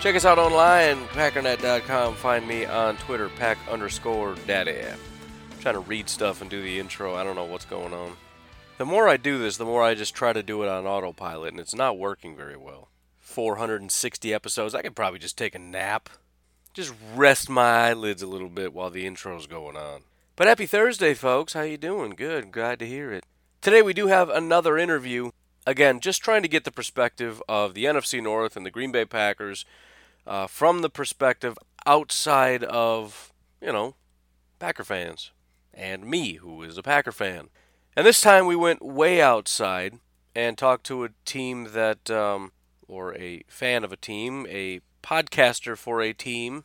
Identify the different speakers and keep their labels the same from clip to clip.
Speaker 1: Check us out online, packernet.com. Find me on Twitter, pack underscore daddy. I'm trying to read stuff and do the intro. I don't know what's going on. The more I do this, the more I just try to do it on autopilot, and it's not working very well. 460 episodes. I could probably just take a nap. Just rest my eyelids a little bit while the intro's going on. But happy Thursday, folks. How you doing? Good. Glad to hear it. Today we do have another interview. Again, just trying to get the perspective of the NFC North and the Green Bay Packers uh, from the perspective outside of, you know, Packer fans and me, who is a Packer fan. And this time we went way outside and talked to a team that, um, or a fan of a team, a podcaster for a team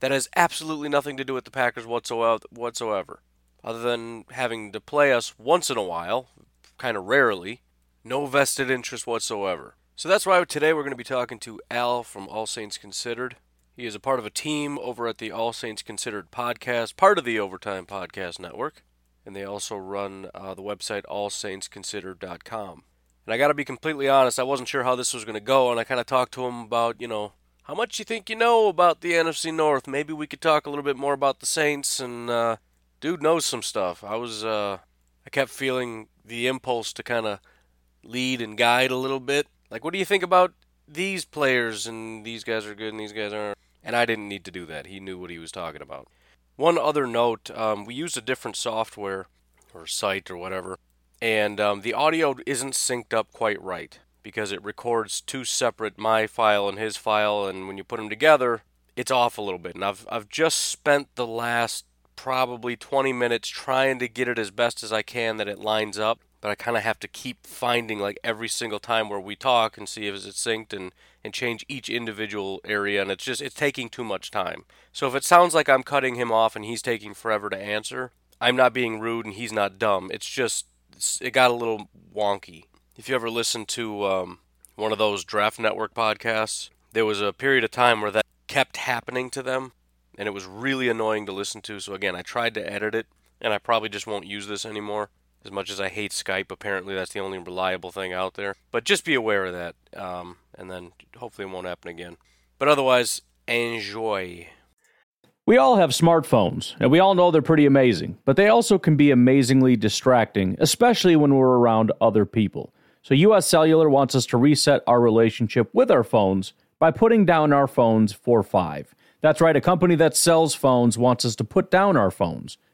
Speaker 1: that has absolutely nothing to do with the Packers whatsoever, other than having to play us once in a while, kind of rarely, no vested interest whatsoever. So that's why today we're going to be talking to Al from All Saints Considered. He is a part of a team over at the All Saints Considered podcast, part of the Overtime Podcast Network, and they also run uh, the website allsaintsconsidered.com. And I got to be completely honest, I wasn't sure how this was going to go, and I kind of talked to him about, you know, how much you think you know about the NFC North. Maybe we could talk a little bit more about the Saints, and uh, dude knows some stuff. I was, uh, I kept feeling the impulse to kind of lead and guide a little bit like, what do you think about these players and these guys are good and these guys aren't? And I didn't need to do that. He knew what he was talking about. One other note um, we used a different software or site or whatever, and um, the audio isn't synced up quite right because it records two separate my file and his file, and when you put them together, it's off a little bit. And I've, I've just spent the last probably 20 minutes trying to get it as best as I can that it lines up but I kind of have to keep finding like every single time where we talk and see if it's synced and and change each individual area and it's just it's taking too much time. So if it sounds like I'm cutting him off and he's taking forever to answer, I'm not being rude and he's not dumb. It's just it got a little wonky. If you ever listen to um, one of those Draft Network podcasts, there was a period of time where that kept happening to them and it was really annoying to listen to. So again, I tried to edit it and I probably just won't use this anymore. As much as I hate Skype, apparently that's the only reliable thing out there. But just be aware of that, um, and then hopefully it won't happen again. But otherwise, enjoy.
Speaker 2: We all have smartphones, and we all know they're pretty amazing, but they also can be amazingly distracting, especially when we're around other people. So, US Cellular wants us to reset our relationship with our phones by putting down our phones for five. That's right, a company that sells phones wants us to put down our phones.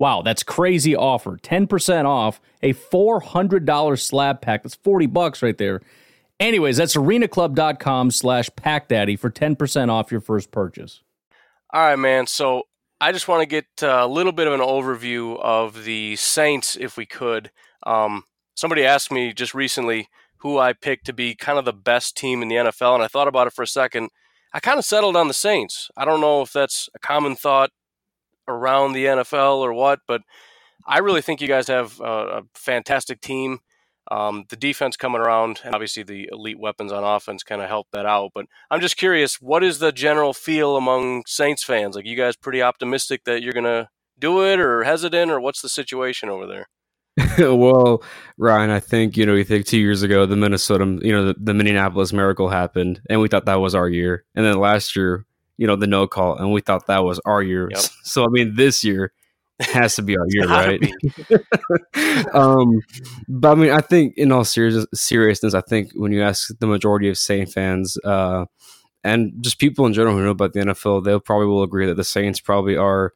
Speaker 2: Wow, that's crazy offer. 10% off a $400 slab pack. That's 40 bucks right there. Anyways, that's arenaclub.com slash packdaddy for 10% off your first purchase.
Speaker 1: All right, man. So I just want to get uh, a little bit of an overview of the Saints, if we could. Um, somebody asked me just recently who I picked to be kind of the best team in the NFL, and I thought about it for a second. I kind of settled on the Saints. I don't know if that's a common thought around the NFL or what, but I really think you guys have a, a fantastic team. Um, the defense coming around, and obviously the elite weapons on offense kind of help that out. But I'm just curious, what is the general feel among Saints fans? Like, you guys pretty optimistic that you're going to do it, or hesitant, or what's the situation over there?
Speaker 3: well, Ryan, I think you know you think two years ago the Minnesota, you know, the, the, Minneapolis Miracle happened, and we thought that was our year, and then last year, you know, the no call, and we thought that was our year. Yep. So I mean, this year has to be our year, right? um, but I mean, I think in all serious, seriousness, I think when you ask the majority of Saint fans, uh, and just people in general who know about the NFL, they'll probably will agree that the Saints probably are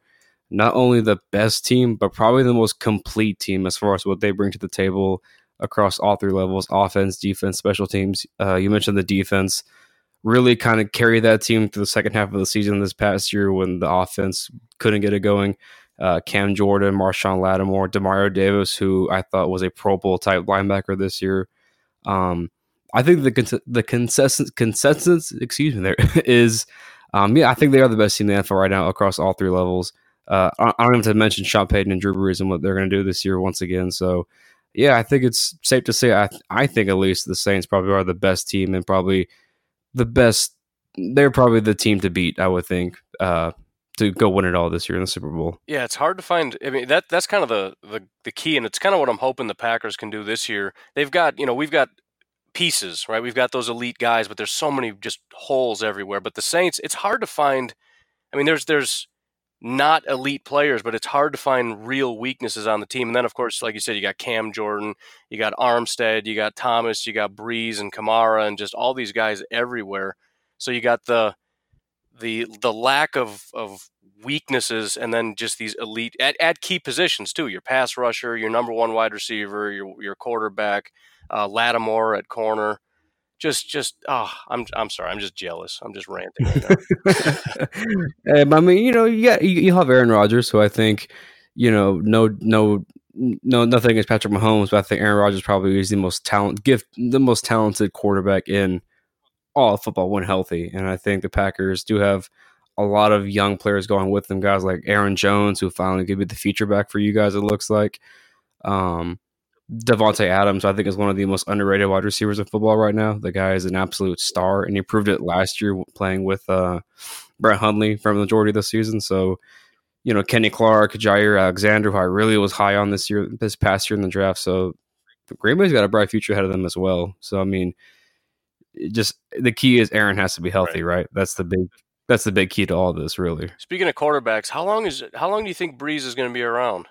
Speaker 3: not only the best team, but probably the most complete team as far as what they bring to the table across all three levels offense, defense, special teams. Uh, you mentioned the defense really kind of carry that team through the second half of the season this past year when the offense couldn't get it going. Uh, Cam Jordan, Marshon Lattimore, Demario Davis, who I thought was a Pro Bowl type linebacker this year. Um, I think the cons- the consensus consensus, excuse me, there is, um, yeah, I think they are the best team in the NFL right now across all three levels. Uh, I, I, don't have to mention Sean Payton and Drew Brees and what they're going to do this year once again. So, yeah, I think it's safe to say I I think at least the Saints probably are the best team and probably the best. They're probably the team to beat. I would think. Uh, to go win it all this year in the Super Bowl.
Speaker 1: Yeah, it's hard to find. I mean, that that's kind of the, the the key, and it's kind of what I'm hoping the Packers can do this year. They've got, you know, we've got pieces, right? We've got those elite guys, but there's so many just holes everywhere. But the Saints, it's hard to find. I mean, there's there's not elite players, but it's hard to find real weaknesses on the team. And then, of course, like you said, you got Cam Jordan, you got Armstead, you got Thomas, you got Brees and Kamara, and just all these guys everywhere. So you got the the the lack of of weaknesses, and then just these elite at, at key positions too. Your pass rusher, your number one wide receiver, your your quarterback, uh, Lattimore at corner just just oh i'm i'm sorry i'm just jealous. I'm just ranting
Speaker 3: right um, i mean you know yeah you, you have aaron rodgers who i think you know no no no nothing against patrick mahomes but i think aaron rodgers probably is the most talent gift the most talented quarterback in all of football when healthy and i think the packers do have a lot of young players going with them guys like aaron jones who finally give you the feature back for you guys it looks like. Um Davante Adams, I think, is one of the most underrated wide receivers in football right now. The guy is an absolute star, and he proved it last year playing with uh, Brett Hundley for the majority of the season. So, you know, Kenny Clark, Jaire Alexander, who I really was high on this year, this past year in the draft. So, the Green Bay's got a bright future ahead of them as well. So, I mean, just the key is Aaron has to be healthy, right? right? That's the big. That's the big key to all this, really.
Speaker 1: Speaking of quarterbacks, how long is how long do you think Brees is going to be around?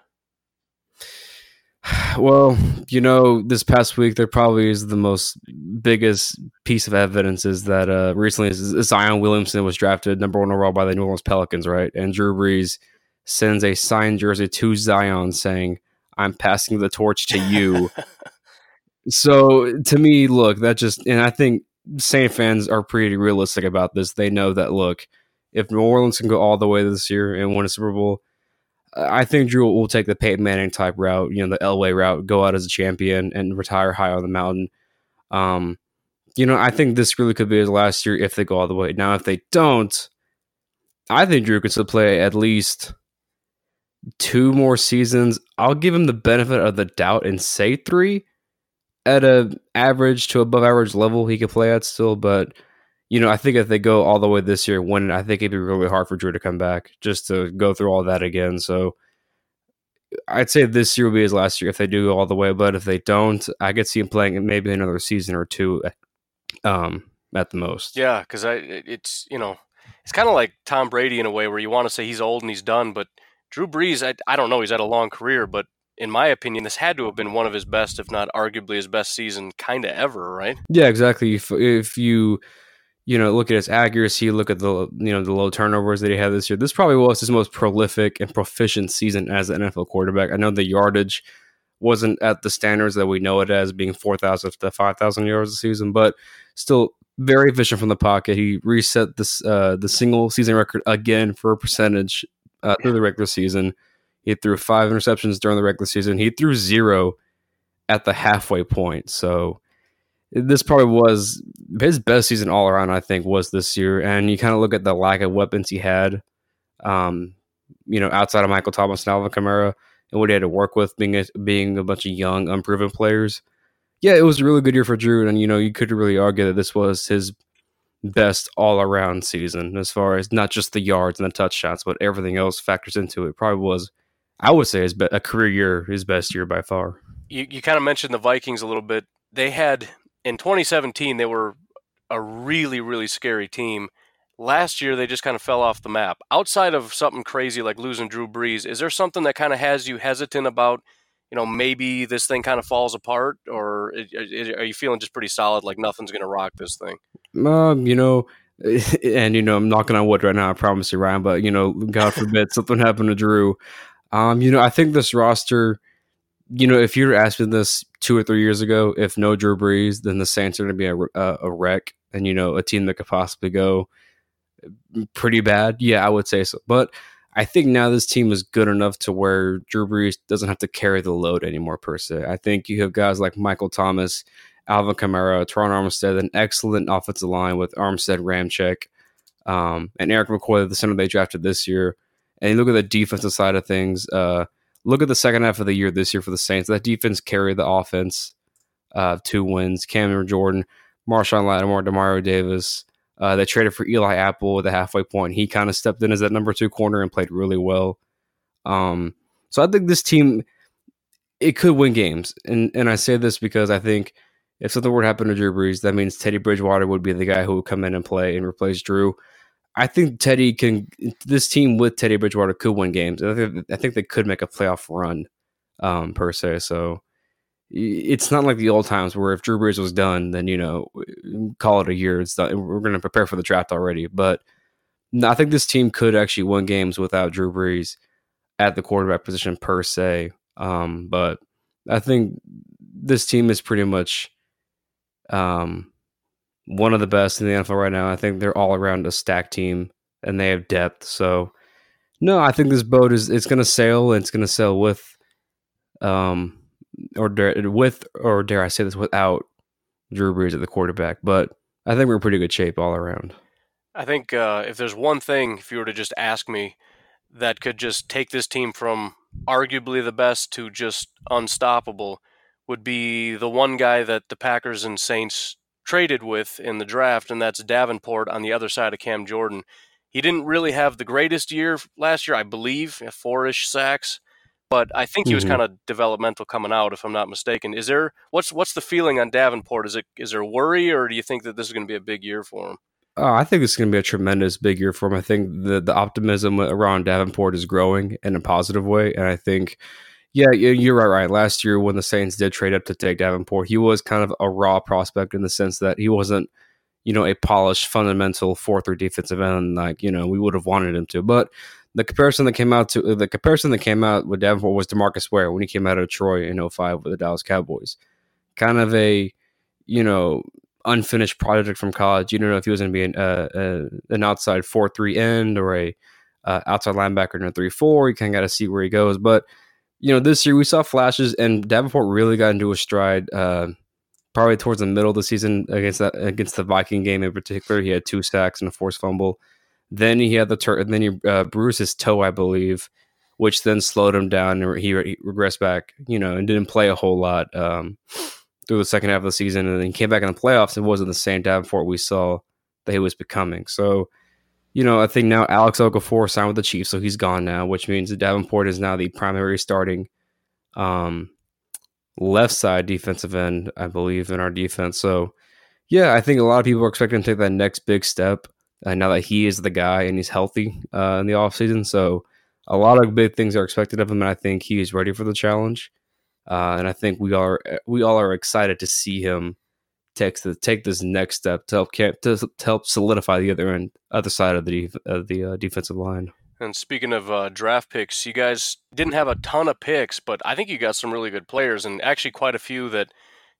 Speaker 3: Well, you know, this past week there probably is the most biggest piece of evidence is that uh, recently Zion Williamson was drafted number one overall by the New Orleans Pelicans, right? And Drew Brees sends a signed jersey to Zion saying, "I'm passing the torch to you." so to me, look, that just and I think Saint fans are pretty realistic about this. They know that look, if New Orleans can go all the way this year and win a Super Bowl I think Drew will take the Peyton Manning type route, you know, the Elway route, go out as a champion and retire high on the mountain. Um, you know, I think this really could be his last year if they go all the way. Now, if they don't, I think Drew could still play at least two more seasons. I'll give him the benefit of the doubt and say three at a average to above average level he could play at still, but you know, I think if they go all the way this year, when I think it'd be really hard for Drew to come back just to go through all that again. So I'd say this year will be his last year if they do go all the way. But if they don't, I could see him playing maybe another season or two, um, at the most.
Speaker 1: Yeah, because I it's you know it's kind of like Tom Brady in a way where you want to say he's old and he's done, but Drew Brees, I, I don't know, he's had a long career, but in my opinion, this had to have been one of his best, if not arguably his best season, kind of ever, right?
Speaker 3: Yeah, exactly. If, if you you know, look at his accuracy, look at the you know the low turnovers that he had this year. This probably was his most prolific and proficient season as an NFL quarterback. I know the yardage wasn't at the standards that we know it as, being four thousand to five thousand yards a season, but still very efficient from the pocket. He reset this uh, the single season record again for a percentage uh, through the regular season. He threw five interceptions during the regular season. He threw zero at the halfway point. So this probably was his best season all around. I think was this year, and you kind of look at the lack of weapons he had. Um, you know, outside of Michael Thomas and Alvin Kamara, and what he had to work with, being a, being a bunch of young, unproven players. Yeah, it was a really good year for Drew, and you know, you could really argue that this was his best all around season as far as not just the yards and the touchdowns, but everything else factors into it. Probably was, I would say his be- a career year, his best year by far.
Speaker 1: You you kind of mentioned the Vikings a little bit. They had in 2017 they were a really really scary team. Last year they just kind of fell off the map. Outside of something crazy like losing Drew Brees, is there something that kind of has you hesitant about? You know, maybe this thing kind of falls apart, or are you feeling just pretty solid, like nothing's going to rock this thing?
Speaker 3: Um, you know, and you know, I'm knocking on wood right now. I promise you, Ryan. But you know, God forbid something happened to Drew. Um, you know, I think this roster. You know, if you were asking this two or three years ago, if no Drew Brees, then the Saints are going to be a, a, a wreck, and you know, a team that could possibly go pretty bad. Yeah, I would say so. But I think now this team is good enough to where Drew Brees doesn't have to carry the load anymore, per se. I think you have guys like Michael Thomas Alvin Kamara, Terron Armstead, an excellent offensive line with Armstead, Ramczyk, um, and Erik McCoy, the center they drafted this year. And you look at the defensive side of things. Uh, look at the second half of the year this year for the Saints. That defense carried the offense. Uh, two wins. Cameron Jordan, Marshon Lattimore, Demario Davis. Uh, they traded for Eli Apple at the halfway point. He kind of stepped in as that number two corner and played really well. Um, so I think this team it could win games, and and I say this because I think if something were to happen to Drew Brees, that means Teddy Bridgewater would be the guy who would come in and play and replace Drew. I think Teddy can. This team with Teddy Bridgewater could win games. I think, I think they could make a playoff run, um, per se. So it's not like the old times where if Drew Brees was done, then you know, call it a year. It's done. We're going to prepare for the draft already. But I think this team could actually win games without Drew Brees at the quarterback position per se. Um, but I think this team is pretty much um, one of the best in the NFL right now. I think they're all around a stacked team and they have depth. So no, I think this boat is it's going to sail and it's going to sail with, um, or dare, with or dare I say this without Drew Brees at the quarterback. But I think we're in pretty good shape all around.
Speaker 1: I think uh, if there's one thing, if you were to just ask me, that could just take this team from arguably the best to just unstoppable would be the one guy that the Packers and Saints traded with in the draft, and that's Davenport on the other side of Cam Jordan. He didn't really have the greatest year last year, I believe, four-ish sacks, but I think he was mm-hmm. kind of developmental coming out, if I'm not mistaken. Is there what's what's the feeling on Davenport? Is it is there worry, or do you think that this is going to be a big year for him?
Speaker 3: Uh, I think it's going to be a tremendous big year for him. I think the the optimism around Davenport is growing in a positive way, and I think yeah, you're right. Right. Last year, when the Saints did trade up to take Davenport, he was kind of a raw prospect in the sense that he wasn't, you know, a polished, fundamental fourth or defensive end like you know we would have wanted him to. But the comparison that came out to the comparison that came out with Davenport was Demarcus Ware when he came out of Troy in 05 with the Dallas Cowboys. Kind of a, you know, unfinished project from college. You don't know if he was going to be an, uh, uh, an outside four three end or a uh, outside linebacker in a three four. You kind of got to see where he goes, but you know, this year we saw flashes, and Davenport really got into a stride. Uh, probably towards the middle of the season against that against the Viking game in particular, he had two sacks and a forced fumble. Then he had the tur- then he uh, bruised his toe, I believe, which then slowed him down, and he, he regressed back. You know, and didn't play a whole lot um, through the second half of the season, and then came back in the playoffs and wasn't the same Davenport we saw that he was becoming. So you know, I think now Alex Okafor signed with the Chiefs, so he's gone now, which means that Davenport is now the primary starting um, left side defensive end, I believe, in our defense. So, yeah, I think a lot of people are expecting to take that next big step uh, now that he is the guy and he's healthy uh, in the offseason. So, a lot of big things are expected of him, and I think he is ready for the challenge. Uh, and I think we are we all are excited to see him takes to take this next step to help to, to help solidify the other end, other side of the of the uh, defensive line.
Speaker 1: And speaking of uh, draft picks, you guys didn't have a ton of picks, but I think you got some really good players, and actually quite a few that,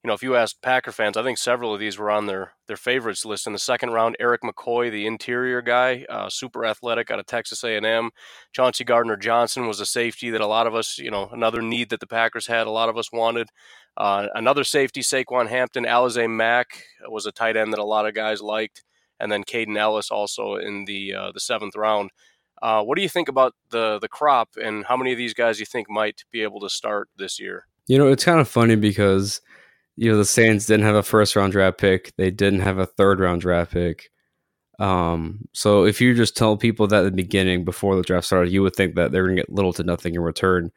Speaker 1: you know, if you asked Packer fans, I think several of these were on their their favorites list in the second round. Erik McCoy, the interior guy, uh, super athletic out of Texas A&M. Chauncey Gardner Johnson was a safety that a lot of us, you know, another need that the Packers had, a lot of us wanted. Uh, another safety, Saquan Hampton, Alize Mack was a tight end that a lot of guys liked, and then Kaden Elliss also in the uh, the seventh round. Uh, what do you think about the the crop, and how many of these guys you think might be able to start this year?
Speaker 3: You know, it's kind of funny because you know the Saints didn't have a first round draft pick, they didn't have a third round draft pick. Um, so if you just tell people that at the beginning before the draft started, you would think that they're going to get little to nothing in return.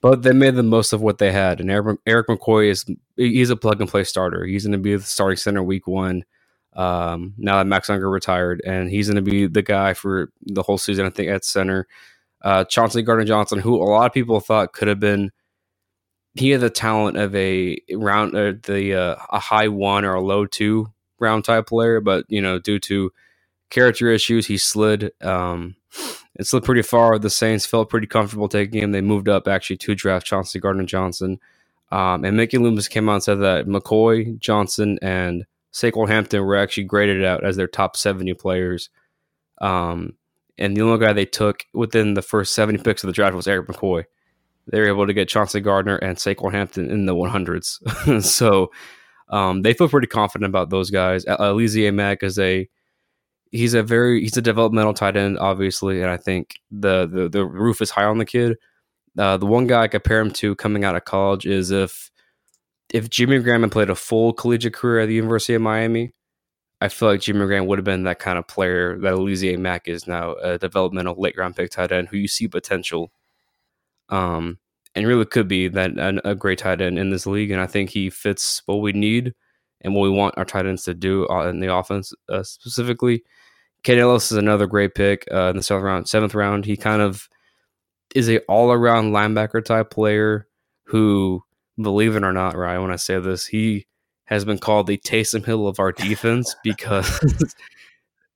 Speaker 3: But they made the most of what they had, and Erik, McCoy is he's a plug and play starter. He's going to be the starting center week one. Um, now that Max Unger retired, and he's going to be the guy for the whole season. I think at center, uh, Chauncey Gardner Johnson, who a lot of people thought could have been, he had the talent of a round, uh, the uh, a high one or a low two round type player, but you know due to character issues, he slid. Um, it slid pretty far. The Saints felt pretty comfortable taking him. They moved up actually to draft Chauncey Gardner Johnson. Um, and Mickey Loomis came out and said that McCoy, Johnson, and Saquan Hampton were actually graded out as their top 70 players. Um, and the only guy they took within the first 70 picks of the draft was Erik McCoy. They were able to get Chauncey Gardner and Saquan Hampton in the 100s. so um, they feel pretty confident about those guys. Alize Mack is a he's a very he's a developmental tight end, obviously, and I think the the, the roof is high on the kid. Uh, the one guy I compare him to coming out of college is if if Jimmy Graham had played a full collegiate career at the University of Miami, I feel like Jimmy Graham would have been that kind of player that Alize Mack is now, a developmental late round pick tight end who you see potential. Um, and really could be that a great tight end in this league, and I think he fits what we need and what we want our tight ends to do uh, in the offense uh, specifically. Kaden Elliss is another great pick uh, in the seventh round. Seventh round, he kind of is a all around linebacker type player who, believe it or not, right? When I say this, he has been called the Taysom Hill of our defense because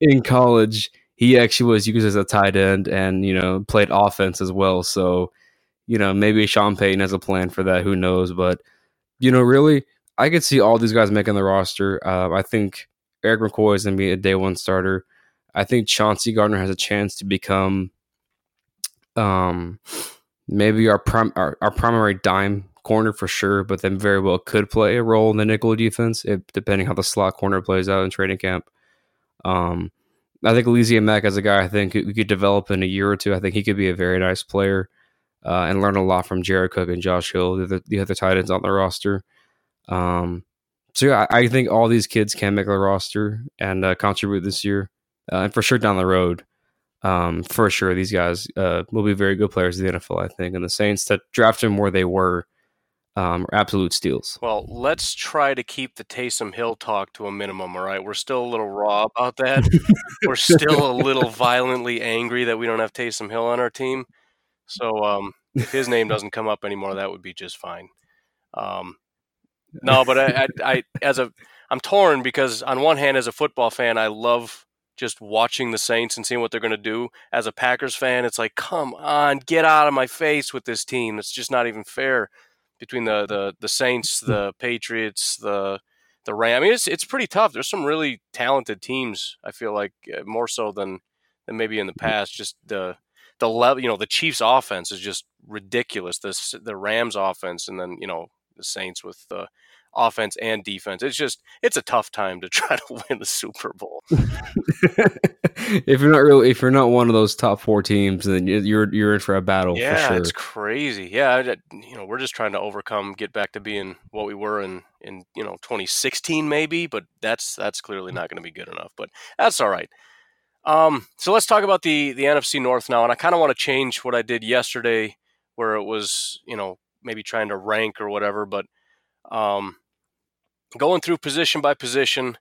Speaker 3: in college he actually was used as a tight end and you know played offense as well. So you know maybe Sean Payton has a plan for that. Who knows? But you know really, I could see all these guys making the roster. Uh, I think Erik McCoy is going to be a day one starter. I think Chauncey Gardner has a chance to become um, maybe our, prim- our, our primary dime corner for sure, but then very well could play a role in the nickel defense, if, depending how the slot corner plays out in training camp. Um, I think Alize Mack as a guy I think we could develop in a year or two. I think he could be a very nice player uh, and learn a lot from Jared Cook and Josh Hill, the, the other tight ends on the roster. Um, so yeah, I, I, think all these kids can make the roster and uh, contribute this year uh, and for sure down the road, um, for sure these guys uh, will be very good players in the NFL. I think, and the Saints that drafted them where they were um, absolute steals.
Speaker 1: Well, let's try to keep the Taysom Hill talk to a minimum. All right, we're still a little raw about that. we're still a little violently angry that we don't have Taysom Hill on our team. So um, if his name doesn't come up anymore, that would be just fine. Um, no, but I, I, I, as a, I'm torn because on one hand, as a football fan, I love just watching the Saints and seeing what they're going to do. As a Packers fan, it's like, come on, get out of my face with this team. It's just not even fair between the the, the Saints, hmm. the Patriots, the the Ram. I mean, it's it's pretty tough. There's some really talented teams. I feel like uh, more so than than maybe in the hmm. past. Just the the level, you know, the Chiefs' offense is just ridiculous. The the Rams' offense, and then you know the Saints with the offense and defense. It's just it's a tough time to try to win the Super Bowl.
Speaker 3: if you're not really, if you're not one of those top four teams, then you're you're in for a battle.
Speaker 1: Yeah,
Speaker 3: sure.
Speaker 1: it's crazy. Yeah, you know, we're just trying to overcome, get back to being what we were in in you know 2016 maybe, but that's that's clearly mm. not going to be good enough. But that's all right. Um, so let's talk about the the NFC North now, and I kind of want to change what I did yesterday, where it was you know maybe trying to rank or whatever, but um, going through position by position,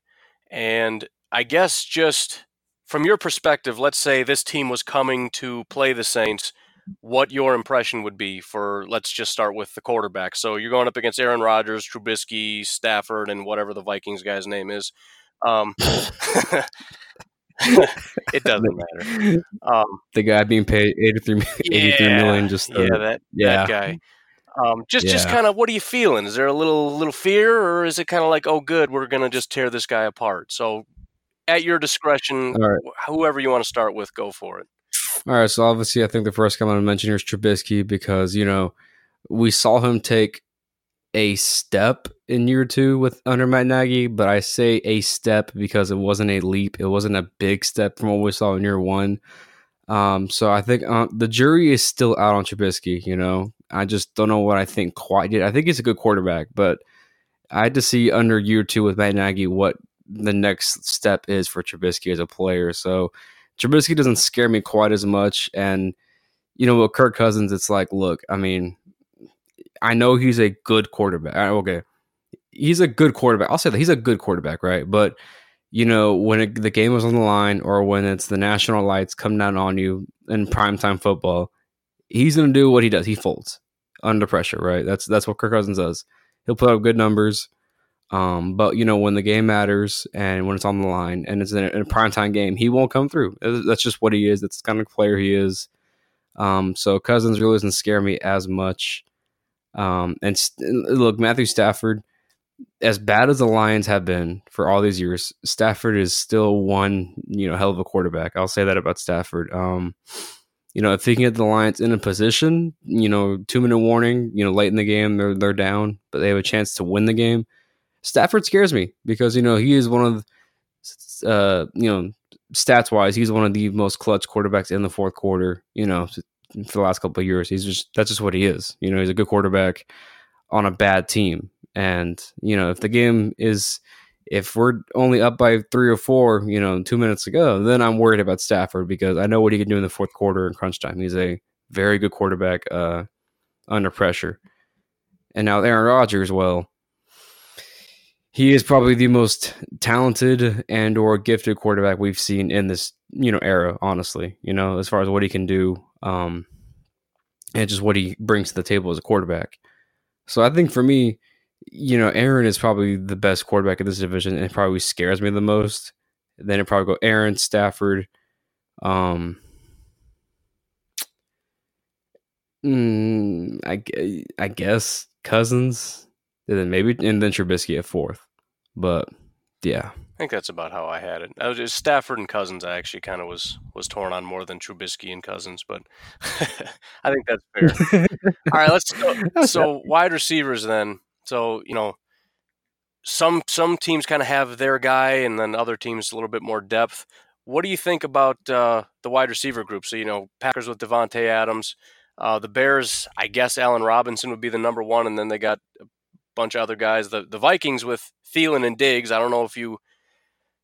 Speaker 1: and I guess just from your perspective, let's say this team was coming to play the Saints, what your impression would be for let's just start with the quarterback. So you're going up against Aaron Rodgers, Trubisky, Stafford, and whatever the Vikings guy's name is. Um, it doesn't matter. Um,
Speaker 3: the guy being paid 83, 83
Speaker 1: yeah,
Speaker 3: million just
Speaker 1: yeah, that, yeah. that guy. Um, just yeah. just kind of what are you feeling? Is there a little little fear, or is it kind of like, oh, good, we're gonna just tear this guy apart? So, at your discretion, right. whoever you want to start with, go for it.
Speaker 3: All right. So obviously, I think the first guy I'm to mention here is Trubisky because you know we saw him take a step in year two with under Matt Nagy, but I say a step because it wasn't a leap. It wasn't a big step from what we saw in year one. Um, so I think uh, the jury is still out on Trubisky. You know, I just don't know what I think quite yet. I think he's a good quarterback, but I had to see under year two with Matt Nagy what the next step is for Trubisky as a player. So Trubisky doesn't scare me quite as much. And, you know, with Kirk Cousins, it's like, look, I mean, I know he's a good quarterback. Okay. He's a good quarterback. I'll say that he's a good quarterback, right? But, you know, when it, the game is on the line or when it's the national lights come down on you in primetime football, he's going to do what he does. He folds under pressure, right? That's that's what Kirk Cousins does. He'll put up good numbers. Um, but you know, when the game matters and when it's on the line and it's in a, in a primetime game, he won't come through. That's just what he is. That's the kind of player he is. Um, so Cousins really doesn't scare me as much. Um, and st- look, Matthew Stafford, as bad as the Lions have been for all these years, Stafford is still one, you know, hell of a quarterback. I'll say that about Stafford. Um, you know, if he can get the Lions in a position, you know, two minute warning, you know, late in the game, they're they're down, but they have a chance to win the game. Stafford scares me because you know he is one of, uh, you know, stats wise, he's one of the most clutch quarterbacks in the fourth quarter. You know, for the last couple of years, he's just that's just what he is. You know, he's a good quarterback on a bad team, and you know, if the game is if we're only up by three or four, you know, two minutes ago, then I'm worried about Stafford because I know what he can do in the fourth quarter in crunch time. He's a very good quarterback uh, under pressure. And now Aaron Rodgers, well, he is probably the most talented and or gifted quarterback we've seen in this, you know, era, honestly, you know, as far as what he can do um, and just what he brings to the table as a quarterback. So I think for me, you know, Aaron is probably the best quarterback in this division and probably scares me the most. Then it probably go Aaron, Stafford, um, mm, I, I guess Cousins, and then maybe and then Trubisky at fourth. But yeah,
Speaker 1: I think that's about how I had it. I was just Stafford and Cousins. I actually kind of was was torn on more than Trubisky and Cousins, but I think that's fair. All right, let's go. So wide receivers then. So you know, some some teams kind of have their guy, and then other teams a little bit more depth. What do you think about uh, the wide receiver group? So you know, Packers with Davante Adams, uh, the Bears. I guess Allen Robinson would be the number one, and then they got a bunch of other guys. The the Vikings with Thielen and Diggs. I don't know if you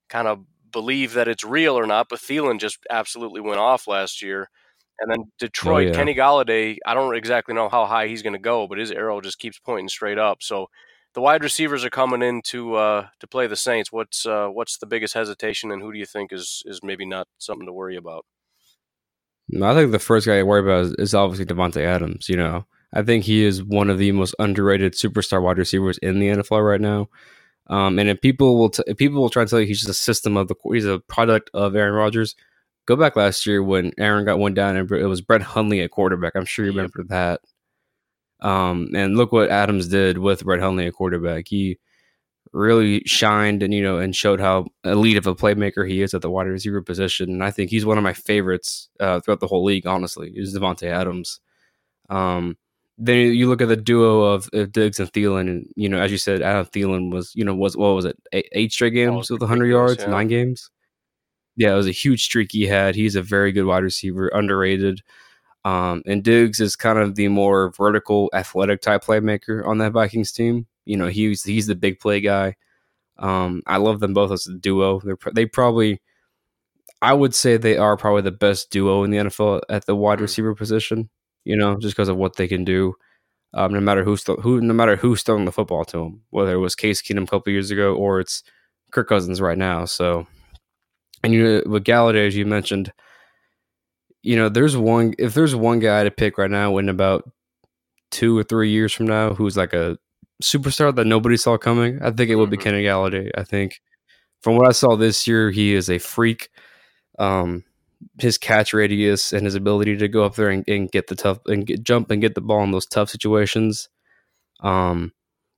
Speaker 1: kind of believe that it's real or not, but Thielen just absolutely went off last year. And then Detroit, oh, yeah. Kenny Golladay, I don't exactly know how high he's going to go, but his arrow just keeps pointing straight up. So the wide receivers are coming in to uh, to play the Saints. What's uh, what's the biggest hesitation, and who do you think is is maybe not something to worry about?
Speaker 3: I think the first guy I worry about is, is obviously Davante Adams. You know, I think he is one of the most underrated superstar wide receivers in the NFL right now. Um, and if people will t- if people will try to tell you he's just a system of the he's a product of Aaron Rodgers, Go back last year when Aaron got one down and it was Brett Hundley at quarterback. I'm sure you remember that. Um, and look what Adams did with Brett Hundley at quarterback. He really shined and you know and showed how elite of a playmaker he is at the wide receiver position. And I think he's one of my favorites uh, throughout the whole league. Honestly, is Davante Adams. Um, then you look at the duo of, of Diggs and Thielen, and you know, as you said, Adam Thielen was you know was what was it eight, eight straight games with 100 yards, yeah. nine games yeah, it was a huge streak he had. He's a very good wide receiver, underrated. Um, and Diggs is kind of the more vertical, athletic type playmaker on that Vikings team. You know, he's he's the big play guy. Um, I love them both as a duo. They're they probably, I would say they are probably the best duo in the NFL at the wide mm. receiver position. You know, just because of what they can do. Um, no matter who's th- who, no matter who's throwing the football to them, whether it was Case Keenum a couple years ago or it's Kirk Cousins right now. So and you know, with Golladay, as you mentioned, you know, there's one if there's one guy to pick right now in about two or three years from now who's like a superstar that nobody saw coming, I think it would be mm-hmm. Kenny Golladay. I think from what I saw this year, he is a freak. Um, his catch radius and his ability to go up there and, and get the tough and get, jump and get the ball in those tough situations. Um,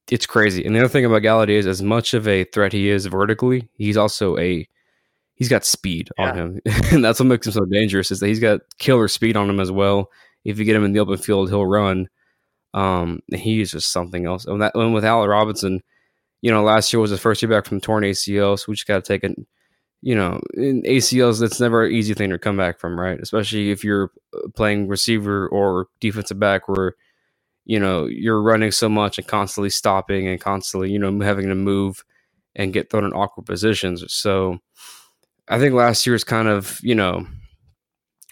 Speaker 3: it's crazy. And the other thing about Golladay is, as much of a threat he is vertically, he's also a he's got speed yeah. on him, and that's what makes him so dangerous. Is that he's got killer speed on him as well. If you get him in the open field, he'll run. Um, he is just something else. And that and with Allen Robinson, you know, last year was his first year back from torn ACL, so we just got to take it. You know, in ACLs, that's never an easy thing to come back from, right? Especially if you're uh, playing receiver or defensive back, where you know you're running so much and constantly stopping and constantly, you know, having to move and get thrown in awkward positions. So I think last year is kind of you know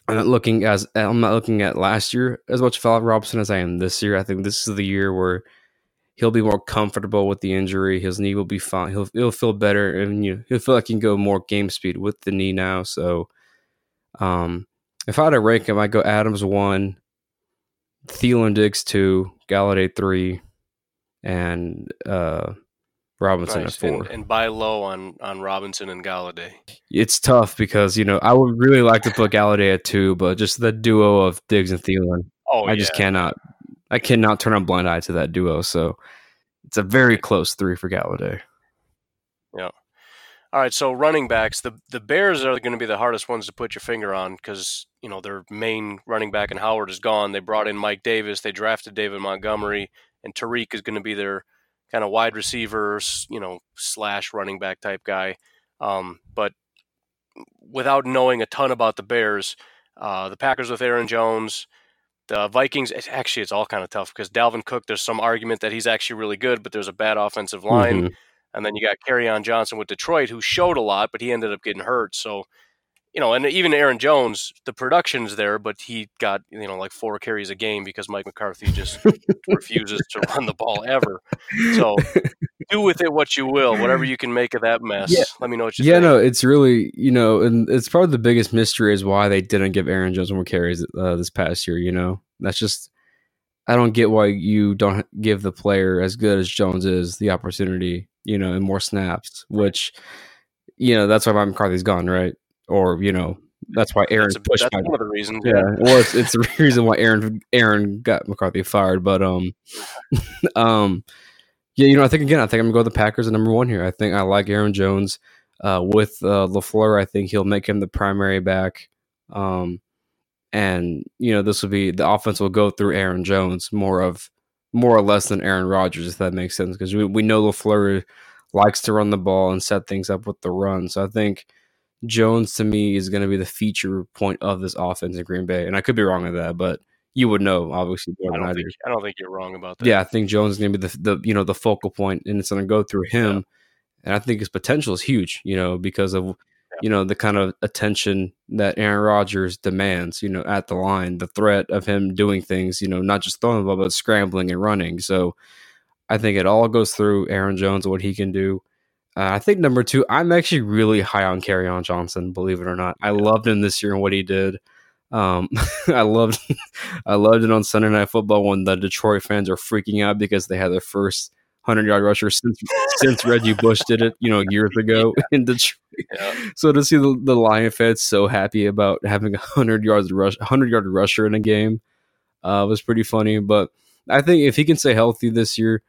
Speaker 3: I'm not looking as I'm not looking at last year as much for Robinson as I am this year. I think this is the year where he'll be more comfortable with the injury. His knee will be fine. He'll he'll feel better, and you know, he'll feel like he can go more game speed with the knee now. So, um, if I had to rank him, I'd go Adams one, Thielen Diggs two, Golladay three, and uh, Robinson at four.
Speaker 1: And, and, buy low on on Robinson and Golladay.
Speaker 3: It's tough because you know I would really like to put Golladay at two, but just the duo of Diggs and Thielen, oh, I yeah. just cannot. I cannot turn a blind eye to that duo. So it's a very close three for Golladay.
Speaker 1: Yeah. All right, so running backs, the the Bears are going to be the hardest ones to put your finger on because you know their main running back and Howard is gone. They brought in Mike Davis, they drafted David Montgomery, and Tarik is going to be their kind of wide receivers, you know, slash running back type guy. Um, but without knowing a ton about the Bears, uh, the Packers with Aaron Jones, the Vikings. It's, actually, it's all kind of tough because Dalvin Cook. There's some argument that he's actually really good, but there's a bad offensive line. Mm-hmm. And then you got Kerryon Johnson with Detroit, who showed a lot, but he ended up getting hurt. So, you know, and even Aaron Jones, the production's there, but he got, you know, like four carries a game because Mike McCarthy just refuses to run the ball ever. So do with it what you will, whatever you can make of that mess. Yeah. Let me know what you
Speaker 3: yeah,
Speaker 1: think.
Speaker 3: no, it's really, you know, and it's probably the biggest mystery is why they didn't give Aaron Jones more carries uh, this past year, you know? That's just, I don't get why you don't give the player as good as Jones is the opportunity you know, and more snaps, which, you know, that's why Mike McCarthy's gone, right? Or, you know, that's why Aaron
Speaker 1: that's, a,
Speaker 3: pushed.
Speaker 1: That's one of the reasons.
Speaker 3: Yeah. yeah. Well, it's, it's the reason why Aaron Aaron got McCarthy fired. But um, um, yeah, you know, I think again, I think I'm gonna go with the Packers at number one here. I think I like Aaron Jones. Uh, with uh, Lafleur, I think he'll make him the primary back. Um, and you know, this will be the offense will go through Aaron Jones more of more or less than Aaron Rodgers, if that makes sense, because we, we know LaFleur likes to run the ball and set things up with the run. So I think Jones to me is going to be the feature point of this offense in Green Bay. And I could be wrong with that, but you would know obviously
Speaker 1: I don't, think, I don't think you're wrong about that.
Speaker 3: Yeah, I think Jones is going to be the, the you know the focal point, and it's going to go through him. Yeah. And I think his potential is huge, you know, because of you know, the kind of attention that Aaron Rodgers demands, you know, at the line, the threat of him doing things, you know, not just throwing the ball, but scrambling and running. So I think it all goes through Aaron Jones, what he can do. Uh, I think number two, I'm actually really high on Kerryon Johnson, believe it or not. I loved him this year and what he did. Um, I loved, I loved it on Sunday Night Football when the Detroit fans are freaking out because they had their first hundred yard rusher since since Reggie Bush did it, you know, years ago yeah. in Detroit. Yeah. So to see the, the Lion fans so happy about having a hundred yards rush, hundred yard rusher in a game, uh, was pretty funny. But I think if he can stay healthy this year,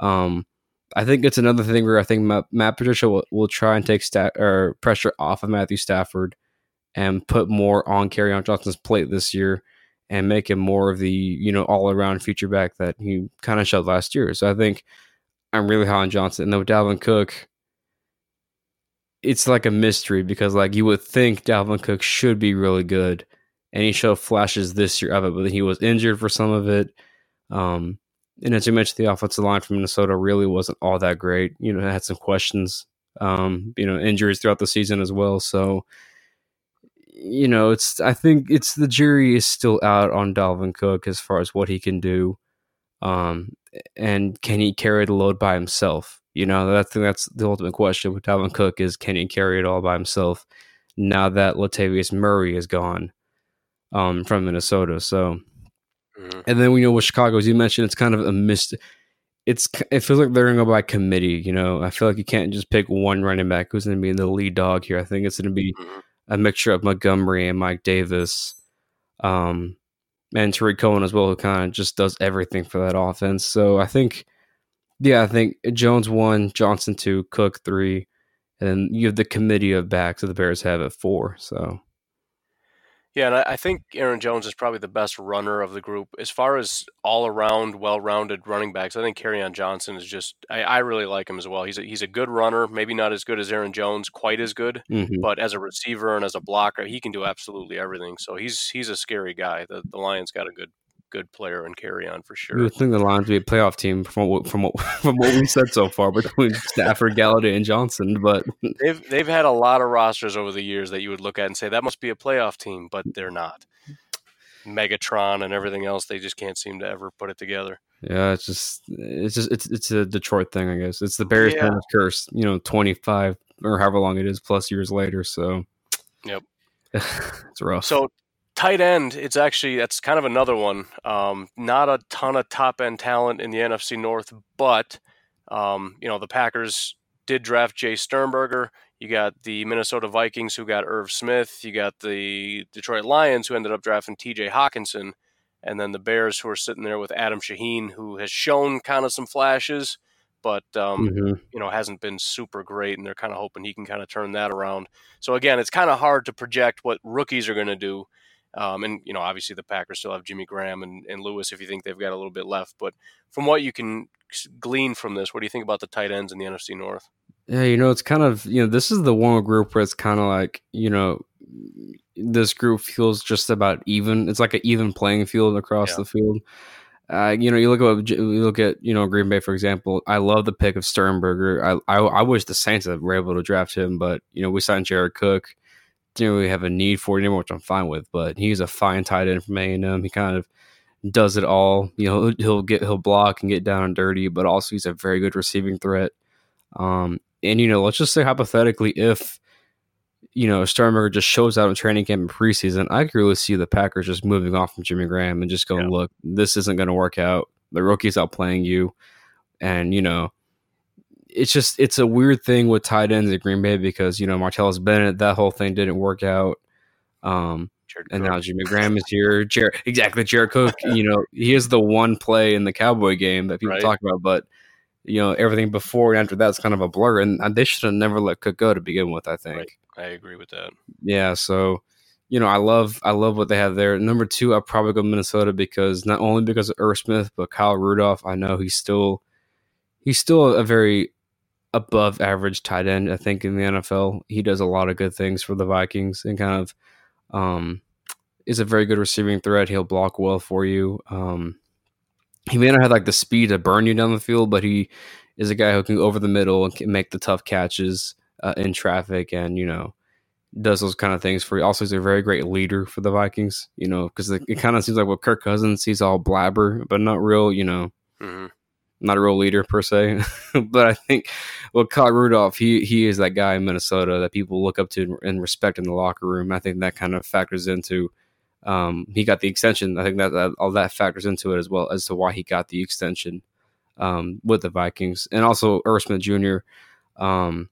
Speaker 3: um, I think it's another thing where I think Matt, Matt Patricia will, will try and take stat or pressure off of Matthew Stafford and put more on Kerryon Johnson's plate this year and make him more of the you know all around feature back that he kind of showed last year. So I think I'm really high on Johnson. And though Dalvin Cook, it's like a mystery because like you would think Dalvin Cook should be really good, and he showed flashes this year of it, but he was injured for some of it. Um, and as you mentioned, the offensive line from Minnesota really wasn't all that great. You know, had some questions. Um, you know, injuries throughout the season as well. So, you know, it's I think it's the jury is still out on Dalvin Cook as far as what he can do. Um, and can he carry the load by himself? You know, that's that's the ultimate question with Dalvin Cook is can he carry it all by himself now that Latavius Murray is gone um, from Minnesota? So, mm-hmm. and then we know with Chicago, as you mentioned, it's kind of a mist. It's it feels like they're going to go by committee. You know, I feel like you can't just pick one running back who's going to be the lead dog here. I think it's going to be mm-hmm. a mixture of Montgomery and Mike Davis. Um, and Tarik Cohen as well, who kind of just does everything for that offense. So I think, yeah, I think Jones one, Johnson two, Cook three, and you have the committee of backs that the Bears have at four. So
Speaker 1: yeah, and I think Aaron Jones is probably the best runner of the group. As far as all around, well rounded running backs, I think Kerryon Johnson is just, I, I, really like him as well. He's a, he's a good runner, maybe not as good as Aaron Jones, quite as good, mm-hmm. but as a receiver and as a blocker, he can do absolutely everything. So he's he's a scary guy. The, the Lions got a good good player and Kerryon for sure.
Speaker 3: You think the Lions would be a playoff team from what, from what from what we said so far between Stafford, Golladay, and Johnson, but
Speaker 1: they've they've had a lot of rosters over the years that you would look at and say that must be a playoff team, but they're not. Megatron and everything else, they just can't seem to ever put it together.
Speaker 3: Yeah, it's just it's just it's it's a Detroit thing, I guess. It's the Bears yeah. curse, you know, twenty five or however long it is plus years later. So,
Speaker 1: yep,
Speaker 3: it's rough.
Speaker 1: So tight end, it's actually that's kind of another one. Um, not a ton of top end talent in the NFC North, but um, you know the Packers did draft Jace Sternberger. You got the Minnesota Vikings who got Irv Smith. You got the Detroit Lions who ended up drafting T.J. Hockenson, and then the Bears who are sitting there with Adam Shaheen, who has shown kind of some flashes, but um, mm-hmm. you know hasn't been super great, and they're kind of hoping he can kind of turn that around. So again, it's kind of hard to project what rookies are going to do. Um, and you know, obviously the Packers still have Jimmy Graham and, and Lewis if you think they've got a little bit left. But from what you can glean from this, what do you think about the tight ends in the NFC North?
Speaker 3: Yeah, you know, it's kind of you know, this is the one group where it's kind of like you know, this group feels just about even. It's like an even playing field across yeah. the field. Uh, you know, you look at you look at you know Green Bay for example. I love the pick of Sternberger. I, I I wish the Saints were able to draft him, but you know we signed Jared Cook didn't really have a need for it anymore, which I'm fine with. But he's a fine tight end from A and M. He kind of does it all. You know, he'll get he'll block and get down and dirty, but also he's a very good receiving threat. Um, and you know, let's just say hypothetically, if you know Sternberger just shows out in training camp and preseason, I could really see the Packers just moving off from Jimmy Graham and just going, yeah. "Look, this isn't going to work out. The rookie's out playing you," and you know it's just it's a weird thing with tight ends at Green Bay because you know Martellus Bennett that whole thing didn't work out. Um, and now Jimmy Graham is here. Jared, exactly, Jared Cook. you know, he is the one play in the Cowboy game that people right. talk about, but you know everything before and after that's kind of a blur, and they should have never let Cook go to begin with. I think. Right.
Speaker 1: I agree with that.
Speaker 3: Yeah. So, you know, I love I love what they have there. Number two, I'll probably go Minnesota because not only because of Irv Smith, but Kyle Rudolph. I know he's still he's still a very above average tight end, I think, in the NFL. He does a lot of good things for the Vikings and kind of um, is a very good receiving threat. He'll block well for you. Um, he may not have like the speed to burn you down the field, but he is a guy who can go over the middle and make the tough catches uh, in traffic and, you know, does those kind of things for you. Also, he's a very great leader for the Vikings, you know, because it, it kind of seems like what Kirk Cousins, he's all blabber, but not real, you know. Mm-hmm not a real leader per se, but I think well, Kyle Rudolph, he he is that guy in Minnesota that people look up to and respect in the locker room. I think that kind of factors into. Um, he got the extension. I think that, that, all that factors into it as well as to why he got the extension um, with the Vikings, and also Smith Jr. Um,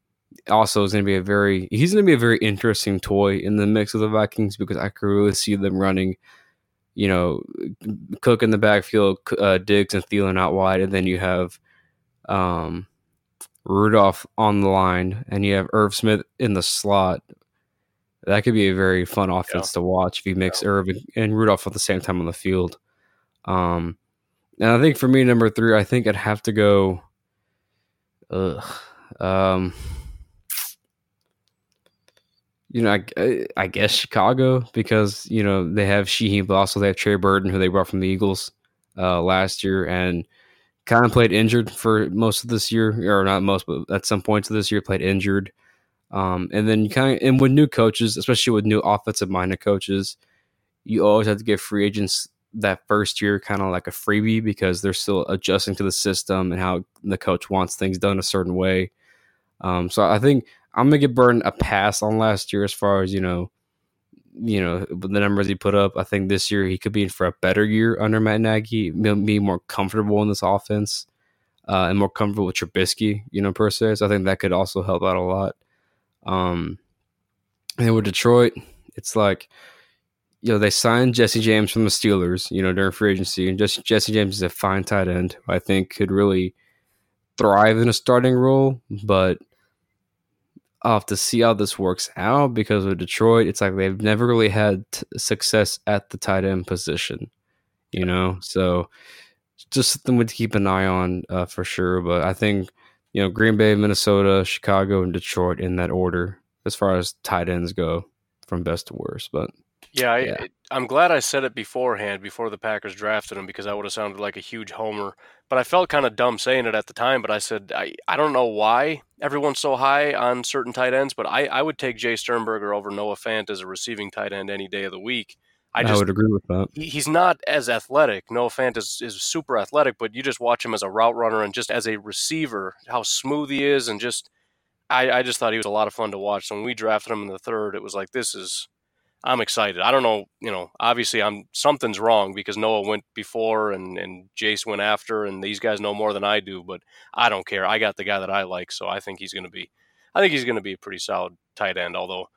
Speaker 3: also is going to be a very he's going to be a very interesting toy in the mix of the Vikings because I could really see them running you know, Cook in the backfield, uh, Diggs and Thielen out wide, and then you have um, Rudolph on the line, and you have Irv Smith in the slot. That could be a very fun offense yeah. to watch if you mix yeah. Irv and, and, Rudolph at the same time on the field. Um, and I think for me, number three, I think I'd have to go. Ugh, um, you know, I, I, guess Chicago because you know they have Sheehan, but also they have Trey Burton, who they brought from the Eagles uh, last year, and kind of played injured for most of this year, or not most, but at some points of this year played injured. Um, and then you kind of, and with new coaches, especially with new offensive minded coaches, you always have to give free agents that first year kind of like a freebie because they're still adjusting to the system and how the coach wants things done a certain way. Um, so I think I'm gonna give Burton a pass on last year as far as you know, you know the numbers he put up. I think this year he could be in for a better year under Matt Nagy, be more comfortable in this offense, uh, and more comfortable with Trubisky, you know per se. So I think that could also help out a lot. Um, and with Detroit, it's like you know, they signed Jesse James from the Steelers, you know, during free agency, and just Jesse James is a fine tight end. I think could really thrive in a starting role, but I'll have to see how this works out because with Detroit, it's like they've never really had t- success at the tight end position, you know. So just something to keep an eye on uh, for sure. But I think you know Green Bay, Minnesota, Chicago, and Detroit in that order as far as tight ends go from best to worst. But
Speaker 1: Yeah, I, I'm glad I said it beforehand, before the Packers drafted him, because I would have sounded like a huge homer. But I felt kind of dumb saying it at the time. But I said I, I don't know why everyone's so high on certain tight ends, but I, I would take Jace Sternberger over Noah Fant as a receiving tight end any day of the week.
Speaker 3: I, just, I would agree with that.
Speaker 1: He, he's not as athletic. Noah Fant is, is super athletic, but you just watch him as a route runner and just as a receiver, how smooth he is, and just I, I just thought he was a lot of fun to watch. So when we drafted him in the third, it was like this is I'm excited. I don't know, you know, obviously I'm something's wrong because Noah went before and and Jace went after, and these guys know more than I do. But I don't care. I got the guy that I like, so I think he's going to be, I think he's going to be a pretty solid tight end. Although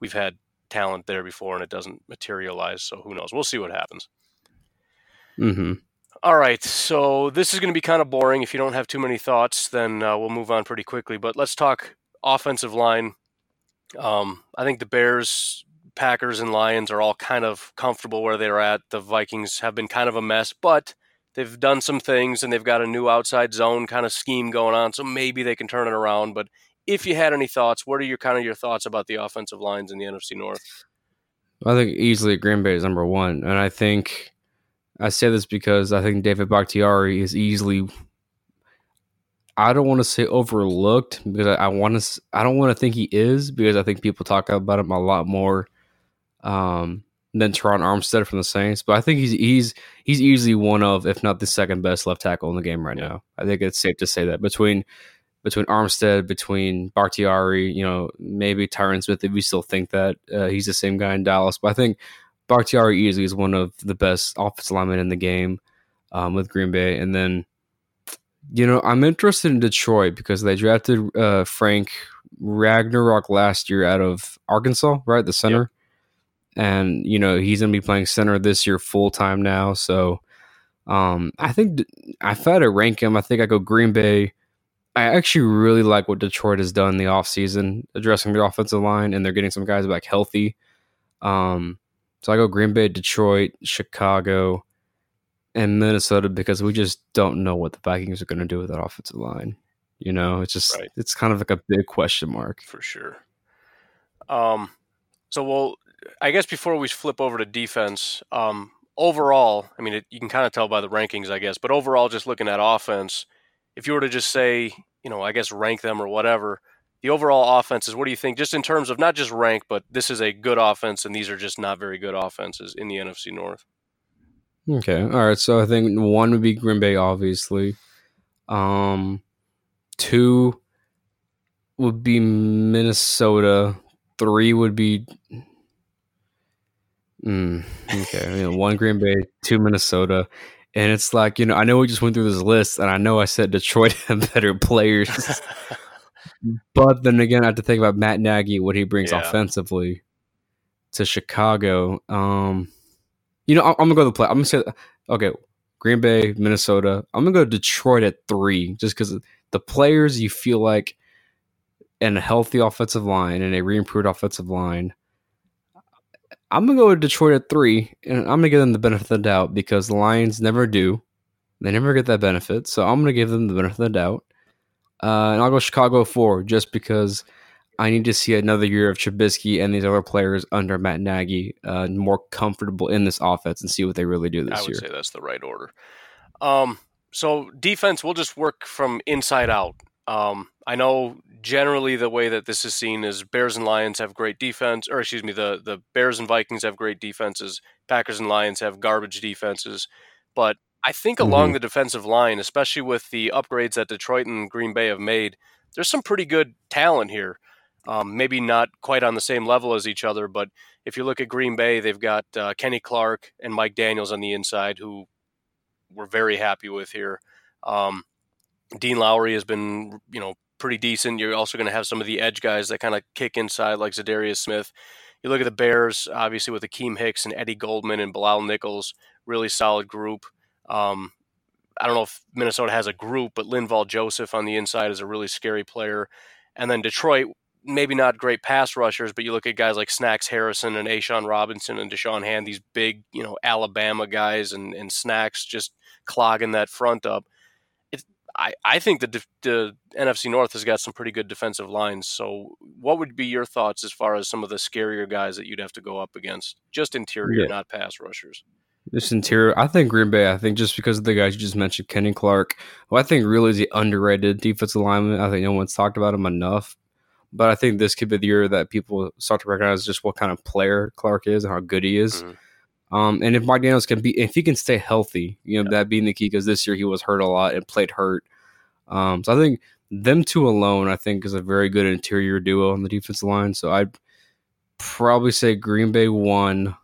Speaker 1: we've had talent there before and it doesn't materialize, so who knows? We'll see what happens.
Speaker 3: Hmm.
Speaker 1: All right, so this is going to be kind of boring. If you don't have too many thoughts, then uh, we'll move on pretty quickly. But let's talk offensive line. Um, I think the Bears Packers and Lions are all kind of comfortable where they're at. The Vikings have been kind of a mess, but they've done some things and they've got a new outside zone kind of scheme going on, so maybe they can turn it around. But if you had any thoughts, what are your kind of your thoughts about the offensive lines in the NFC North?
Speaker 3: I think easily Green Bay is number one, and I think I say this because I think David Bakhtiari is easily. I don't want to say overlooked because I, I want to. I don't want to think he is because I think people talk about him a lot more um, than Terron Armstead from the Saints. But I think he's he's he's easily one of, if not the second best left tackle in the game right now. I think it's safe to say that between between Armstead, between Bakhtiari, you know, maybe Tyron Smith, if we still think that uh, he's the same guy in Dallas. But I think Bakhtiari easily is one of the best offensive linemen in the game um, with Green Bay. And then, you know, I'm interested in Detroit because they drafted uh, Frank Ragnow last year out of Arkansas, right? The center. And you know he's gonna be playing center this year full time now. So um, I think if I had to rank him, I think I go Green Bay. I actually really like what Detroit has done in the offseason, addressing the offensive line, and they're getting some guys back healthy. Um, so I go Green Bay, Detroit, Chicago, and Minnesota because we just don't know what the Vikings are going to do with that offensive line. You know, it's just right. it's kind of like a big question mark
Speaker 1: for sure. Um, so we'll I guess before we flip over to defense, um, overall, I mean, it, you can kind of tell by the rankings, I guess, but overall, just looking at offense, if you were to just say, you know, I guess rank them or whatever, the overall offenses, what do you think, just in terms of not just rank, but this is a good offense and these are just not very good offenses in the NFC North?
Speaker 3: Okay. All right. So I think one would be Green Bay, obviously. Um, two would be Minnesota. Three would be Mm, okay, you know, one Green Bay, two Minnesota, and it's like you know I know we just went through this list, and I know I said Detroit have better players, but then again I have to think about Matt Nagy, what he brings yeah. offensively to Chicago. Um, you know I'm, I'm gonna go to the play. I'm gonna say okay, Green Bay, Minnesota. I'm gonna go to Detroit at three, just because the players you feel like, and a healthy offensive line and a re-improved offensive line I'm gonna go with Detroit at three, and I'm gonna give them the benefit of the doubt because the Lions never do. They never get that benefit, so I'm gonna give them the benefit of the doubt. Uh, and I'll go Chicago four just because I need to see another year of Trubisky and these other players under Matt Nagy uh, more comfortable in this offense and see what they really do this year. I
Speaker 1: would
Speaker 3: year.
Speaker 1: say that's the right order. Um, so defense, we'll just work from inside out. Um, I know generally the way that this is seen is Bears and Lions have great defense, or excuse me, the the Bears and Vikings have great defenses. Packers and Lions have garbage defenses, but I think mm-hmm. along the defensive line, especially with the upgrades that Detroit and Green Bay have made, there's some pretty good talent here. Um, maybe not quite on the same level as each other, but if you look at Green Bay, they've got uh, Kenny Clark and Mike Daniels on the inside, who we're very happy with here. Um, Dean Lowry has been, you know, pretty decent. You're also going to have some of the edge guys that kind of kick inside, like Za'Darius Smith. You look at the Bears, obviously with Akiem Hicks and Eddie Goldman and Bilal Nichols, really solid group. Um, I don't know if Minnesota has a group, but Linval Joseph on the inside is a really scary player. And then Detroit, maybe not great pass rushers, but you look at guys like Snacks Harrison and A'Shawn Robinson and Da'Shawn Hand, these big, you know, Alabama guys and, and Snacks just clogging that front up. I, I think the, def- the NFC North has got some pretty good defensive lines. So, what would be your thoughts as far as some of the scarier guys that you'd have to go up against? Just interior,
Speaker 3: Yeah.
Speaker 1: not pass rushers.
Speaker 3: This interior, I think Green Bay. I think just because of the guys you just mentioned, Kenny Clark, who I think really is the underrated defensive lineman. I think no one's talked about him enough. But I think this could be the year that people start to recognize just what kind of player Clark is and how good he is.
Speaker 1: Mhm.
Speaker 3: Um, and if Mike Daniels can be, if he can stay healthy, you know,
Speaker 1: Yeah.
Speaker 3: that being the key, because this year he was hurt a lot and played hurt. Um, so I think them two alone, I think, is a very good interior duo on the defensive line. So I'd probably say Green Bay one.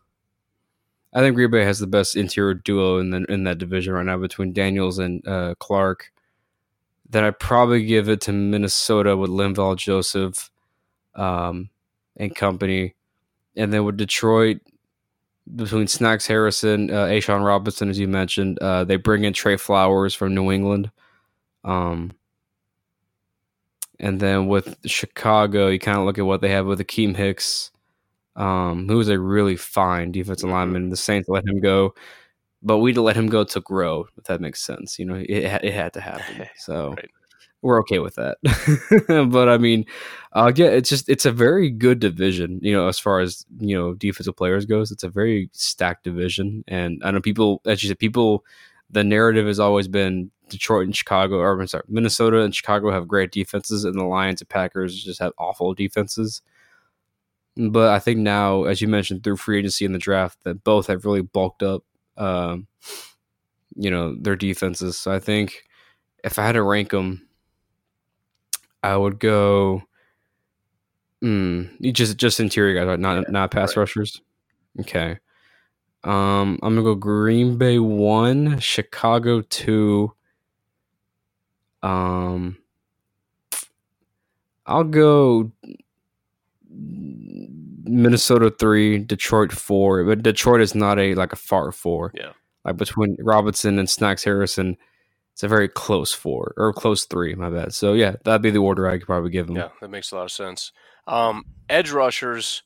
Speaker 3: I think Green Bay has the best interior duo in the, in that division right now between Daniels and uh, Clark. Then I'd probably give it to Minnesota with Linval Joseph um, and company. And then with Detroit, between Snacks Harrison, uh, A'Shawn Robinson, as you mentioned, uh, they bring in Trey Flowers from New England. Um, and then with Chicago, you kind of look at what they have with Akiem Hicks, um, who was a really fine defensive lineman. The Saints let him go, but we let him go to grow, if that makes sense. You know, it, it had to happen. So
Speaker 1: Right.
Speaker 3: We're okay with that. but I mean, uh, yeah, it's just it's a very good division. You know, as far as you know, defensive players goes, it's a very stacked division. And I know people, as you said, people, the narrative has always been Detroit and Chicago, or sorry, Minnesota and Chicago have great defenses, and the Lions and Packers just have awful defenses. But I think now, as you mentioned, through free agency and the draft, that both have really bulked up, um, you know, their defenses. So I think if I had to rank them, I would go. Mm, just just interior guys, right? not
Speaker 1: Yeah,
Speaker 3: not pass
Speaker 1: right.
Speaker 3: rushers. Okay. Um, I'm gonna go Green Bay one, Chicago two. Um, I'll go Minnesota three, Detroit four, but Detroit is not a like a far four.
Speaker 1: Yeah.
Speaker 3: like between Robinson and Snacks Harrison, it's a very close four or close three. My bad. So yeah, that'd be the order I could probably give them.
Speaker 1: Yeah, that makes a lot of sense. Um, edge rushers,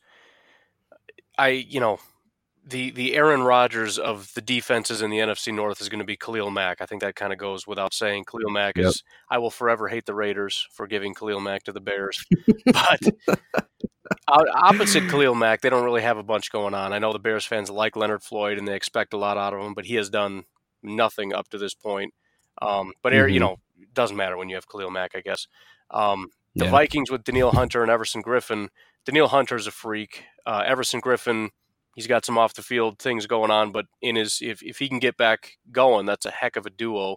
Speaker 1: I you know, the the Aaron Rodgers of the defenses in the NFC North is going to be Khalil Mack. I think that kind of goes without saying. Khalil Mack
Speaker 3: Yep.
Speaker 1: is. I will forever hate the Raiders for giving Khalil Mack to the Bears, but. Opposite Khalil Mack, they don't really have a bunch going on. I know the Bears fans like Leonard Floyd and they expect a lot out of him, but he has done nothing up to this point. Um, but Aaron, you know, it doesn't matter when you have Khalil Mack, I guess. Um, the
Speaker 3: Yeah.
Speaker 1: Vikings with Danielle Hunter and Everson Griffen. Danielle Hunter's a freak. Uh, Everson Griffen, he's got some off the field things going on, but in his if if he can get back going, that's a heck of a duo.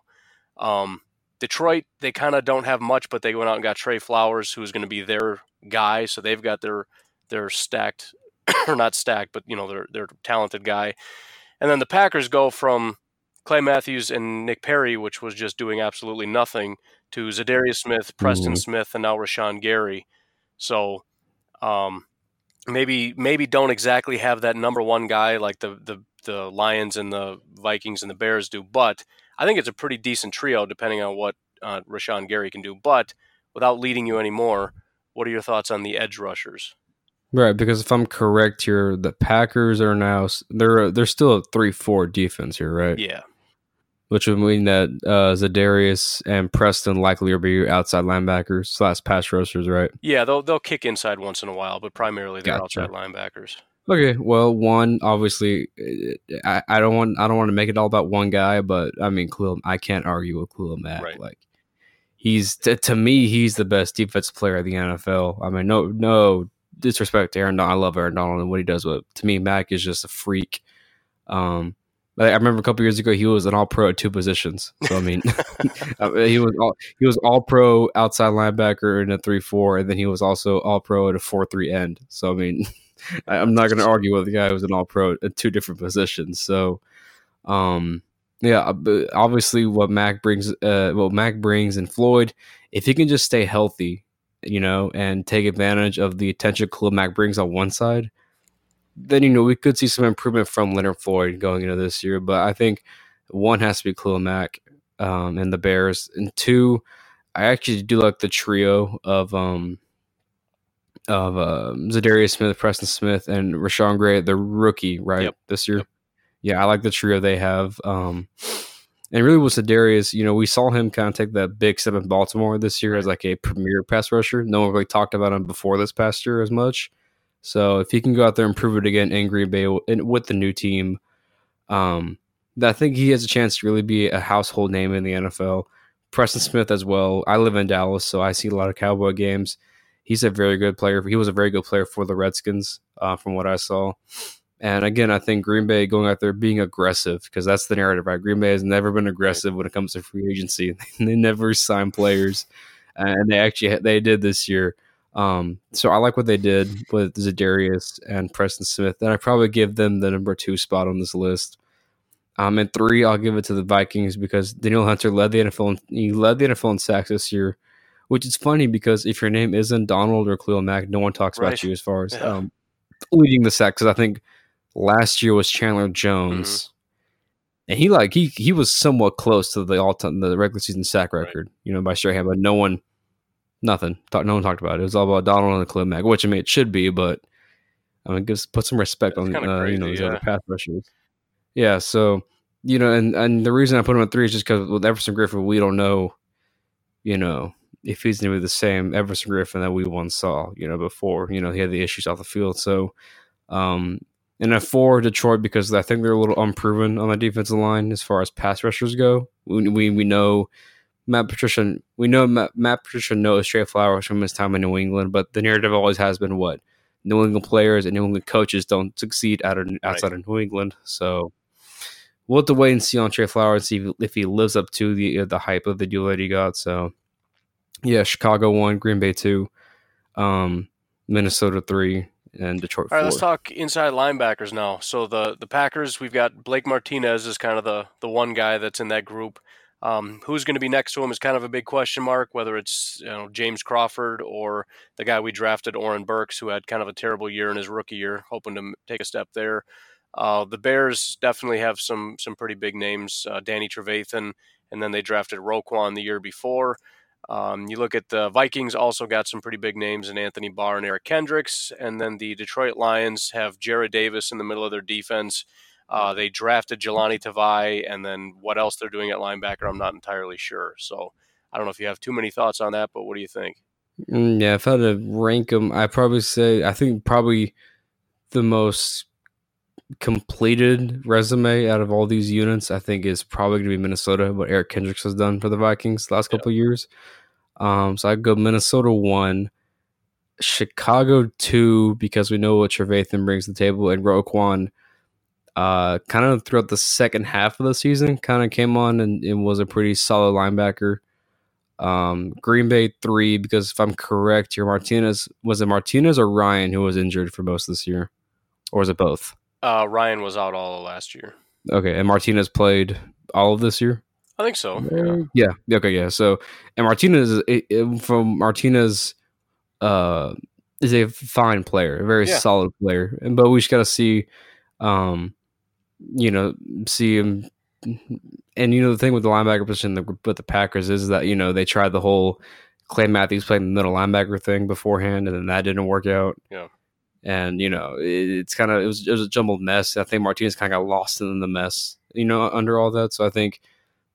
Speaker 1: Um, Detroit, they kind of don't have much, but they went out and got Trey Flowers, who's going to be their guy. So they've got their their stacked, or not stacked, but you know their their talented guy. And then the Packers go from Clay Matthews and Nick Perry, which was just doing absolutely nothing, to Za'Darius Smith, Preston
Speaker 3: Mhm.
Speaker 1: Smith, and now Rashan Gary. So um, maybe maybe don't exactly have that number one guy like the the the Lions and the Vikings and the Bears do, but I think it's a pretty decent trio depending on what uh, Rashan Gary can do. But without leading you anymore, what are your thoughts on the edge rushers?
Speaker 3: Right, because if I'm correct here, the Packers are now they're they're still a three four defense here, right?
Speaker 1: Yeah,
Speaker 3: Which would mean that uh, Za'Darius and Preston likely will be outside linebackers slash pass rushers, right?
Speaker 1: yeah, they'll they'll kick inside once in a while, but primarily they're
Speaker 3: Gotcha.
Speaker 1: outside linebackers.
Speaker 3: Okay, well, one obviously, I, I don't want I don't want to make it all about one guy, but I mean, Khalil, I can't argue with Khalil Mack.
Speaker 1: Right.
Speaker 3: Like, he's to, to me, he's the best defense player of the NFL. I mean, no no disrespect to Aaron Donald, I love Aaron Donald and what he does, but to me, Mack is just a freak. Um, I remember a couple years ago he was an All Pro at two positions. So I mean, he was all he was All Pro outside linebacker in a three four, and then he was also All Pro at a four three end. So I mean, I, I'm not going to argue with the guy who's an All Pro at two different positions. So, um, yeah, uh, obviously what Mack brings, uh, what Mack brings and Floyd, if he can just stay healthy, you know, and take advantage of the attention Khalil Mack brings on one side, then you know we could see some improvement from Leonard Floyd going into this year. But I think one has to be Khalil Mack um, and the Bears, and two, I actually do like the trio of um of uh, Za'Darius Smith, Preston Smith, and Rashan Gray, the rookie, right
Speaker 1: Yep.
Speaker 3: this year.
Speaker 1: Yep.
Speaker 3: Yeah, I like the trio they have. Um, And really with Darius, you know, we saw him kind of take that big step in Baltimore this year as like a premier pass rusher. No one really talked about him before this past year as much. So if he can go out there and prove it again in Green Bay with the new team, um, I think he has a chance to really be a household name in the NFL. Preston Smith as well. I live in Dallas, so I see a lot of Cowboy games. He's a very good player. He was a very good player for the Redskins, uh, from what I saw. And again, I think Green Bay going out there being aggressive because that's the narrative, right? Green Bay has never been aggressive when it comes to free agency. they never sign players, and they actually they did this year. Um, so I like what they did with Za'Darius and Preston Smith, and I probably give them the number two spot on this list. Um, and three, I'll give it to the Vikings because Danielle Hunter led the NFL. In, he led the NFL in sacks this year, which is funny because if your name isn't Donald or Khalil Mack, no one talks right. about you as far as yeah. um, leading the sacks. Because I think last year was Chandler Jones, mm-hmm. and he like he he was somewhat close to the all time the regular season sack record, right. you know, by Strahan, but no one, nothing, talk, no one talked about it. It was all about Donald and Khalil Mack, which I mean it should be, but I mean, gives put some respect That's on uh, crazy, you know these yeah. other pass rushers. Yeah, so you know, and and the reason I put him at three is just because with Everson Griffen, we don't know, you know, if he's going to be the same Everson Griffen that we once saw, you know, before. You know, he had the issues off the field. So, um, and at four, Detroit because I think they're a little unproven on the defensive line as far as pass rushers go. We we, we know Matt Patricia. We know Matt, Matt Patricia knows Trey Flowers from his time in New England, but the narrative always has been what New England players and New England coaches don't succeed out of, outside right. of New England. So we'll have to wait and see on Trey Flowers see if, if he lives up to the uh, the hype of the deal that he got. So yeah, Chicago one, Green Bay two, um, Minnesota three, and Detroit.
Speaker 1: All right, let let's talk inside linebackers now. So the the Packers, we've got Blake Martinez is kind of the the one guy that's in that group. Um, who's going to be next to him is kind of a big question mark. Whether it's you know James Crawford or the guy we drafted, Oren Burks, who had kind of a terrible year in his rookie year, hoping to take a step there. Uh, the Bears definitely have some some pretty big names. Uh, Danny Trevathan, and then they drafted Roquan the year before. Um, you look at the Vikings, also got some pretty big names in Anthony Barr and Eric Kendricks, and then the Detroit Lions have Jarrad Davis in the middle of their defense. Uh, they drafted Jahlani Tavai, and then what else they're doing at linebacker, I'm not entirely sure. So I don't know if you have too many thoughts on that, but what do you think?
Speaker 3: Mm, yeah, if I had to rank them, I probably say I think probably the most completed resume out of all these units, I think is probably going to be Minnesota. What Eric Kendricks has done for the Vikings the last couple yeah. years. Um, so I go Minnesota one, Chicago two because we know what Trevathan brings to the table, and Roquan. Uh, kind of throughout the second half of the season, kind of came on and, and was a pretty solid linebacker. Um, Green Bay three because if I'm correct here, Martinez was it Martinez or Ryan who was injured for most of this year, or was it both?
Speaker 1: Uh, Ryan was out all of last year.
Speaker 3: Okay, and Martinez played all of this year.
Speaker 1: I think so.
Speaker 3: Yeah. yeah. Okay. Yeah. So, and Martinez it, it, from Martinez uh, is a fine player, a very yeah. solid player, and but we just got to see, um, you know, see him. And you know the thing with the linebacker position with the Packers is that you know they tried the whole Clay Matthews playing the middle linebacker thing beforehand, and then that didn't work out.
Speaker 1: Yeah
Speaker 3: and you know it, it's kind of it was, it was a jumbled mess. I think Martinez kind of got lost in the mess, you know, under all that. So I think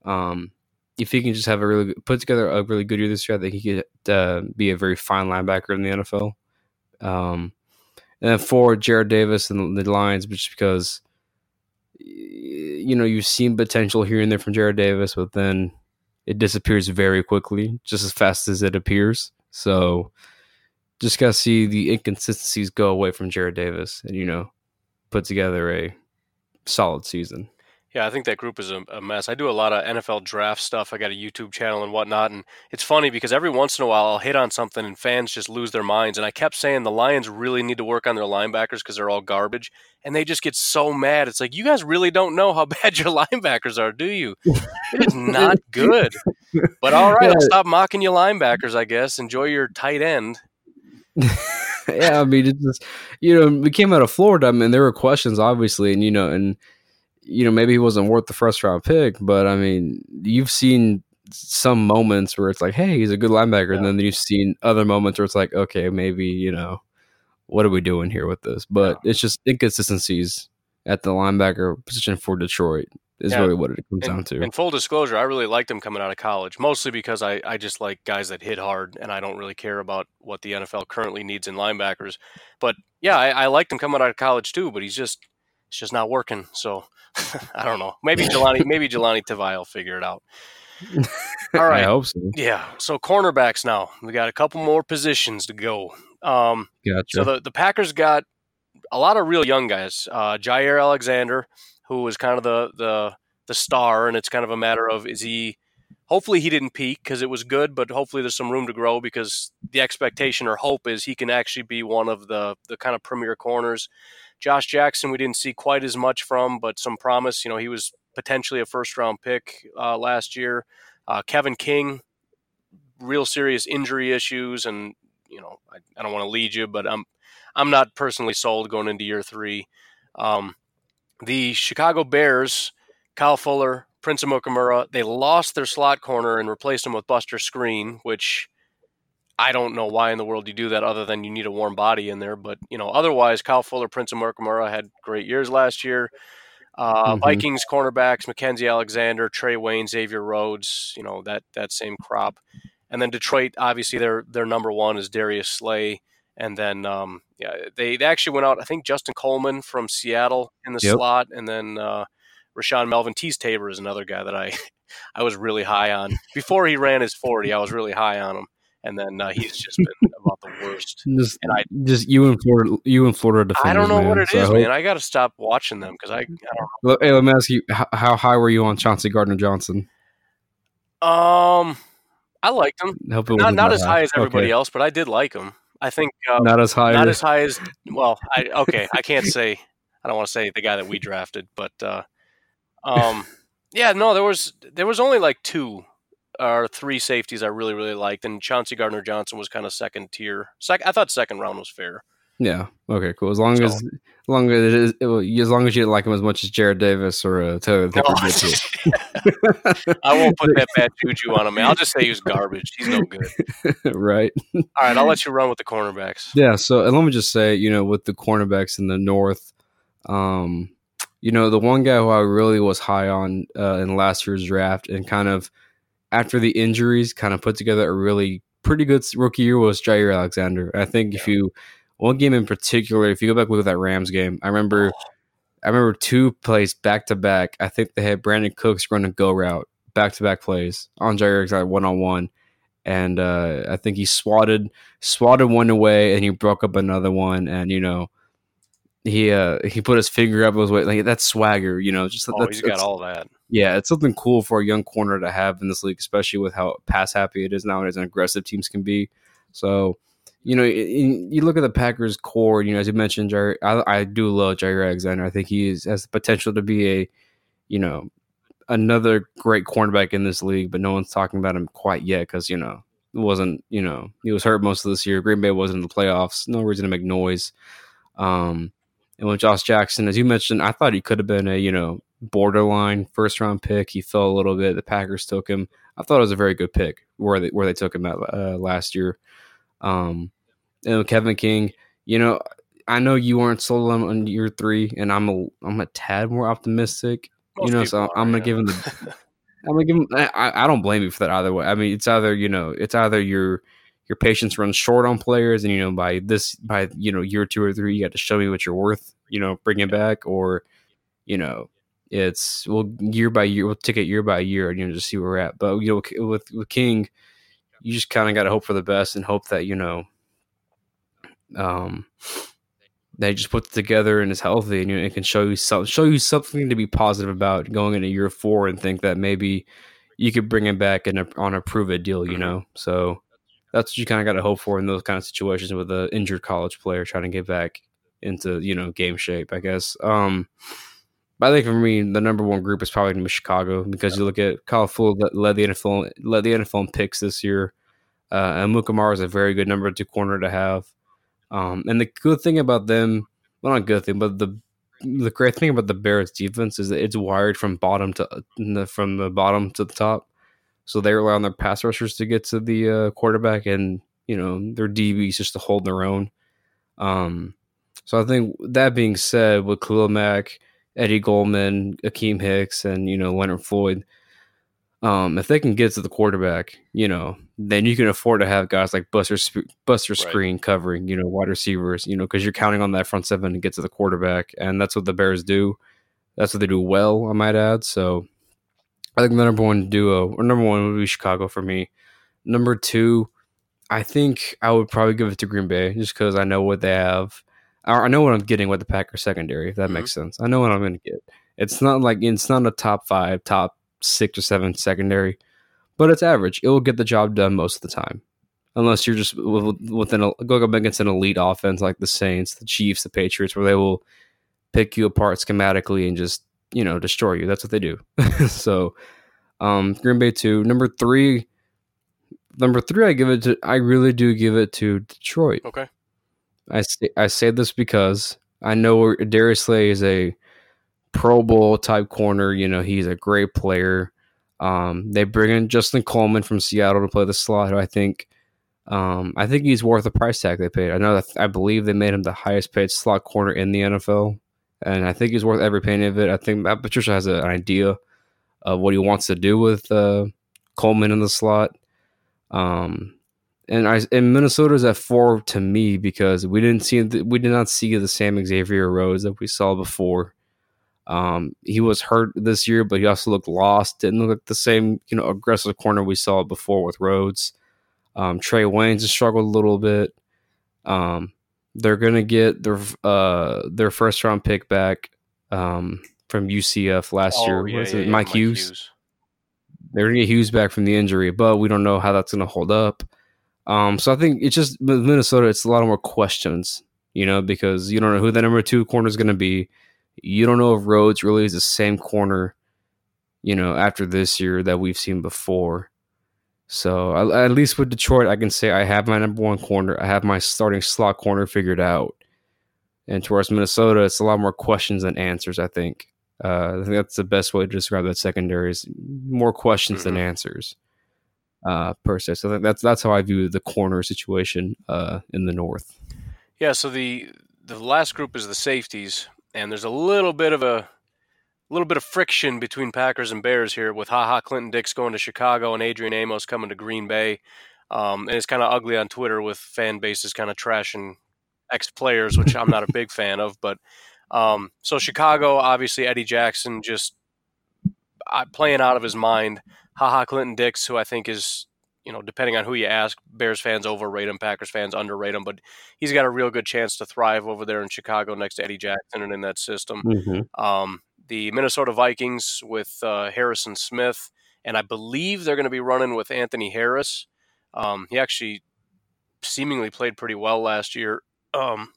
Speaker 3: um, if he can just have a really put together a really good year this year, I think he could uh, be a very fine linebacker in the NFL. Um, and then for Jarrad Davis and the Lions, just because you know you've seen potential here and there from Jarrad Davis, but then it disappears very quickly, just as fast as it appears. So just got to see the inconsistencies go away from Jarrad Davis and, you know, put together a solid season.
Speaker 1: Yeah, I think that group is a, a, mess. I do a lot of NFL draft stuff. I got a YouTube channel and whatnot, and it's funny because every once in a while I'll hit on something and fans just lose their minds. And I kept saying the Lions really need to work on their linebackers because they're all garbage, and they just get so mad. It's like you guys really don't know how bad your linebackers are, do you? It is not good. But all right, I'll stop mocking you linebackers. I guess enjoy your tight end.
Speaker 3: yeah, I mean, it's just you know, we came out of Florida. I mean, there were questions, obviously, and you know, and you know, maybe he wasn't worth the first round pick, but I mean, you've seen some moments where it's like, hey, he's a good linebacker, yeah. and then you've seen other moments where it's like, okay, maybe you know, what are we doing here with this? But yeah. it's just inconsistencies at the linebacker position for Detroit. is
Speaker 1: Yeah.
Speaker 3: really what it comes
Speaker 1: And,
Speaker 3: down to.
Speaker 1: and full disclosure, I really liked him coming out of college, mostly because I, I just like guys that hit hard, and I don't really care about what the NFL currently needs in linebackers. But yeah, I, I liked him coming out of college too, but he's just it's just not working. So I don't know. Maybe Jahlani maybe Jahlani Tavai will figure it out. All right.
Speaker 3: I hope so.
Speaker 1: Yeah. So cornerbacks now. We got a couple more positions to go. Um,
Speaker 3: Gotcha.
Speaker 1: so the, the Packers got a lot of real young guys. Uh, Jaire Alexander, who was kind of the, the the star, and it's kind of a matter of is he. Hopefully he didn't peak because it was good, but hopefully there's some room to grow because the expectation or hope is he can actually be one of the the kind of premier corners. Josh Jackson we didn't see quite as much from, but some promise. You know he was potentially a first round pick uh, last year. Uh, Kevin King, real serious injury issues, and you know I, I don't want to lead you, but I'm I'm not personally sold going into year three. Um, the Chicago Bears, Kyle Fuller, Prince of Amukamara, they lost their slot corner and replaced him with Buster Skrine, which I don't know why in the world you do that other than you need a warm body in there. But, you know, otherwise, Kyle Fuller, Prince of Amukamara had great years last year. Uh,
Speaker 3: Mhm.
Speaker 1: Vikings cornerbacks, Mackensie Alexander, Trae Waynes, Xavier Rhodes, you know, that, that same crop. And then Detroit, obviously, their, their number one is Darius Slay. And then, um, yeah, they, they actually went out. I think Justin Coleman from Seattle in the
Speaker 3: Yep.
Speaker 1: slot, and then uh, Rashaan Melvin Teez Tabor is another guy that I I was really high on before he ran his forty. I was really high on him, and then uh, he's just been about the worst.
Speaker 3: just,
Speaker 1: and I-
Speaker 3: just you and Florida, you and Florida defenders.
Speaker 1: I don't know
Speaker 3: man.
Speaker 1: what it
Speaker 3: So I
Speaker 1: is,
Speaker 3: hope-
Speaker 1: man. I got to stop watching them because I, I don't
Speaker 3: Look, Hey, let me ask you, how, how high were you on Chauncey Gardner Johnson?
Speaker 1: Um, I liked him. Not
Speaker 3: wasn't
Speaker 1: not as high as everybody
Speaker 3: Okay.
Speaker 1: else, but I did like him. I think uh,
Speaker 3: Not as high.
Speaker 1: not
Speaker 3: as
Speaker 1: as high as well. I okay. I can't say. I don't want to say the guy that we drafted, but uh, um, yeah, no, there was there was only like two or three safeties I really really liked, and Chauncey Gardner Johnson was kind of second tier. Sec- I thought second round was fair.
Speaker 3: Yeah. Okay. Cool. As long
Speaker 1: So-
Speaker 3: as, as long as it is, it will- as long as you didn't like him as much as Jarrad Davis or uh, Taylor
Speaker 1: No,
Speaker 3: Hipper did too.
Speaker 1: I won't put that bad juju on him, man. I'll just say he's garbage. He's no good.
Speaker 3: right.
Speaker 1: All right, I'll let you run with the cornerbacks.
Speaker 3: Yeah. So, and let me just say, you know, with the cornerbacks in the North, um, you know, the one guy who I really was high on uh, in last year's draft and kind of after the injuries, kind of put together a really pretty good rookie year was Jaire Alexander. I think if you one game in particular, if you go back look at that Rams game, I remember. I remember two plays back to back. I think they had Brandin Cooks run a go route back to back plays on Jaire Alexander one on one, and uh, I think he swatted swatted one away and he broke up another one, and you know he uh, he put his finger up his way like that's swagger, you know, just
Speaker 1: Oh, he's got all that.
Speaker 3: Yeah, it's something cool for a young corner to have in this league, especially with how pass happy it is nowadays and aggressive teams can be. So, you know, you, look at the Packers core, you know, as you mentioned, Jerry, I, I do love Jerry Alexander. I think he is, has the potential to be a, you know, another great cornerback in this league, but no one's talking about him quite yet because, you know, it wasn't, you know, he was hurt most of this year. Green Bay wasn't in the playoffs. No reason to make noise. Um, and with Josh Jackson, as you mentioned, I thought he could have been a, you know, borderline first round pick. He fell a little bit. The Packers took him. I thought it was a very good pick where they where they took him at uh, last year. Um, and with Kevin King, you know, I know you weren't sold on, on year three, and I'm a I'm a tad more optimistic.
Speaker 1: Most
Speaker 3: you know, so
Speaker 1: are,
Speaker 3: I'm gonna
Speaker 1: yeah.
Speaker 3: give him the I'm gonna give him. I, I don't blame you for that either way. I mean, it's either you know, it's either your your patience runs short on players, and you know, by this by you know year two or three, you got to show me what you're worth. You know, bring it back, or you know, it's well year by year. We'll take it year by year, and you know, just see where we're at. But you know, with with King, you just kind of got to hope for the best and hope that you know, um, they just put it together and is healthy, and you know, it can show you some show you something to be positive about going into year four, and think that maybe you could bring him back in a, on a prove it deal. You
Speaker 1: Mhm.
Speaker 3: know, so that's what you kind of got to hope for in those kind of situations with an injured college player trying to get back into you know game shape. I guess. Um, but I think for me, the number one group is probably going to be Chicago because you look at Kyle Full led the NFL led the NFL in picks this year. Uh, and Mukamara is a very good number two corner to have. Um, and the good thing about them, well, not good thing, but the the great thing about the Bears defense is that it's wired from bottom to from the bottom to the top. So they rely on their pass rushers to get to the uh, quarterback, and you know their DBs just to hold their own. Um, so I think that being said, with Khalil Mack, Eddie Goldman, Akiem Hicks, and you know Leonard Floyd. Um, if they can get to the quarterback, you know, then you can afford to have guys like Buster Buster Skrine right. covering, you know, wide receivers, you know, because you're counting on that front seven to get to the quarterback, and that's what the Bears do. That's what they do well, I might add. So, I think the number one duo or number one would be Chicago for me. Number two, I think I would probably give it to Green Bay just because I know what they have. I know what I'm getting with the Packers secondary, if that mm-hmm. makes sense. I know what I'm going to get. It's not like it's not a top five, top six or seven secondary, but it's average. It will get the job done most of the time, unless you're just within a, going up against an elite offense like the Saints, the Chiefs, the Patriots, where they will pick you apart schematically and just you know destroy you. That's what they do. so, um, Green Bay two, number three. Number three, I give it to. I really do give it to Detroit.
Speaker 1: Okay.
Speaker 3: I say, I say this because I know Darius Slay is a Pro Bowl type corner. You know, he's a great player. Um, they bring in Justin Coleman from Seattle to play the slot, who I think, um, I think he's worth the price tag they paid. I know that I believe they made him the highest paid slot corner in the NFL, and I think he's worth every penny of it. I think Matt Patricia has an idea of what he wants to do with uh, Coleman in the slot. Um, and I and Minnesota's at four to me because we didn't see we did not see the same Xavier Rhodes that we saw before. Um, he was hurt this year, but he also looked lost. Didn't look like the same you know aggressive corner we saw before with Rhodes. Um, Trae Waynes struggled a little bit. Um, they're gonna get their uh, their first round pick back um, from UCF last
Speaker 1: oh,
Speaker 3: year.
Speaker 1: Yeah,
Speaker 3: was
Speaker 1: yeah,
Speaker 3: it
Speaker 1: yeah,
Speaker 3: Mike,
Speaker 1: Mike
Speaker 3: Hughes?
Speaker 1: Hughes?
Speaker 3: They're gonna get Hughes back from the injury, but we don't know how that's gonna hold up. Um, so I think it's just with Minnesota, it's a lot more questions, you know, because you don't know who the number two corner is going to be. You don't know if Rhodes really is the same corner, you know, after this year that we've seen before. So at least with Detroit, I can say I have my number one corner. I have my starting slot corner figured out. And towards Minnesota, it's a lot more questions than answers. I think. Uh, I think that's the best way to describe that secondary is more questions mm-hmm. than answers uh, per se. So that's that's how I view the corner situation uh, in the north.
Speaker 1: Yeah. So the the last group is the safeties, and there's a little bit of a little bit of friction between Packers and Bears here with Ha Ha Clinton-Dix going to Chicago and Adrian Amos coming to Green Bay. Um, and it's kind of ugly on Twitter with fan bases kind of trashing ex players, which I'm not a big fan of. But um, so Chicago, obviously Eddie Jackson just uh, playing out of his mind. Ha Ha Clinton-Dix, who I think is, you know, depending on who you ask, Bears fans overrate him, Packers fans underrate him, but he's got a real good chance to thrive over there in Chicago next to Eddie Jackson and in that system.
Speaker 3: Mm-hmm.
Speaker 1: Um, the Minnesota Vikings with uh, Harrison Smith, and I believe they're going to be running with Anthony Harris. Um, he actually seemingly played pretty well last year. Um,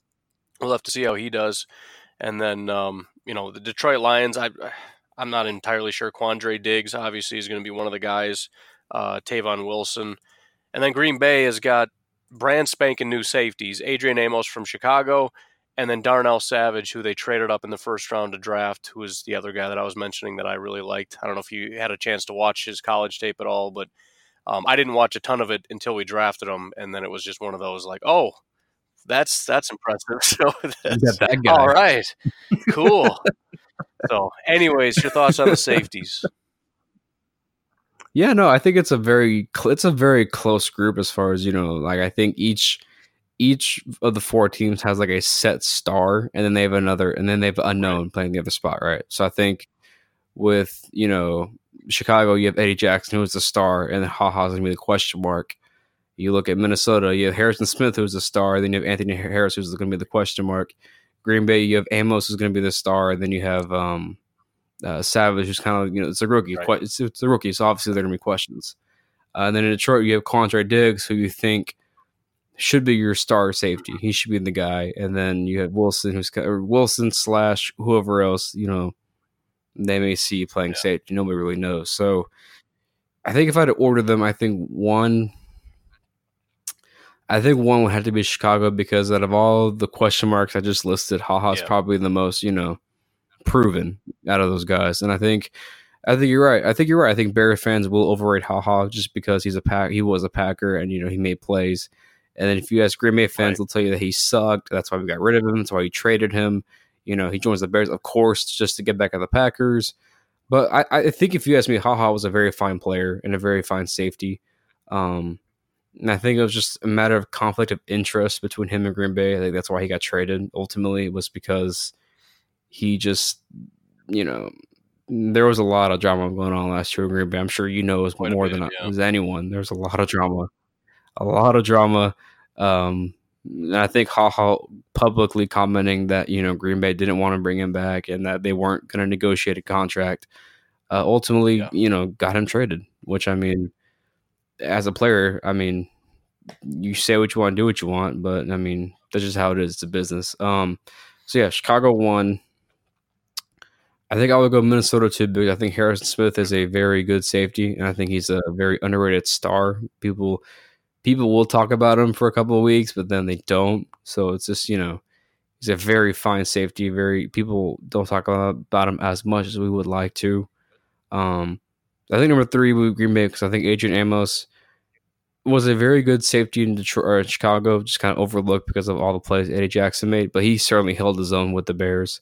Speaker 1: we'll have to see how he does. And then, um, you know, the Detroit Lions, I I'm not entirely sure. Quandre Diggs obviously is going to be one of the guys. Uh, Tavon Wilson, and then Green Bay has got brand spanking new safeties: Adrian Amos from Chicago, and then Darnell Savage, who they traded up in the first round to draft, who was the other guy that I was mentioning that I really liked. I don't know if you had a chance to watch his college tape at all, but um, I didn't watch a ton of it until we drafted him, and then it was just one of those like, oh, that's that's impressive. So that's,
Speaker 3: that guy.
Speaker 1: all right, cool. So, anyways, your thoughts on the safeties?
Speaker 3: Yeah, no, I think it's a very it's a very close group as far as you know. Like, I think each each of the four teams has like a set star, and then they have another, and then they have unknown playing the other spot, right? So I think with you know Chicago, you have Eddie Jackson who is the star, and then Ha Ha's gonna be the question mark. You look at Minnesota, you have Harrison Smith who's the star, then you have Anthony Harris who's going to be the question mark. Green Bay, you have Amos who's going to be the star, and then you have um, uh, Savage who's kind of you know it's a rookie, right. it's, it's, a rookie, so obviously there are going to be questions. Uh, and then in Detroit, you have Quandre Diggs who you think should be your star safety. He should be the guy, and then you have Wilson who's or Wilson slash whoever else you know they may see playing yeah. safety. Nobody really knows. So I think if I had to order them, I think one I think one would have to be Chicago because out of all the question marks I just listed, Haha's yeah. probably the most, you know, proven out of those guys. And I think I think you're right. I think you're right. I think Bears fans will overrate Haha just because he's a pack he was a Packer and you know he made plays. And then if you ask Green Bay fans, right. they'll tell you that he sucked. That's why we got rid of him. That's why we traded him. You know, he joins the Bears, of course, just to get back at the Packers. But I, I think if you ask me, Haha was a very fine player and a very fine safety. Um, and I think it was just a matter of conflict of interest between him and Green Bay. I think that's why he got traded. Ultimately, was because he just, you know, there was a lot of drama going on last year in Green Bay. I'm sure you know as Quite more bit, than yeah. as anyone. There's a lot of drama, a lot of drama. Um, and I think Haha publicly commenting that you know Green Bay didn't want to bring him back and that they weren't going to negotiate a contract. Uh, ultimately, yeah. you know, got him traded. Which I mean, as a player, I mean, you say what you want, do what you want, but I mean, that's just how it is. It's a business. Um, so yeah, Chicago won. I think I would go Minnesota too because I think Harrison Smith is a very good safety, and I think he's a very underrated star. People people will talk about him for a couple of weeks, but then they don't. So it's just you know he's a very fine safety. Very people don't talk about him as much as we would like to. Um, I think number three would Green Bay because I think Adrian Amos was a very good safety in Detroit or in Chicago, just kind of overlooked because of all the plays Eddie Jackson made. But he certainly held his own with the Bears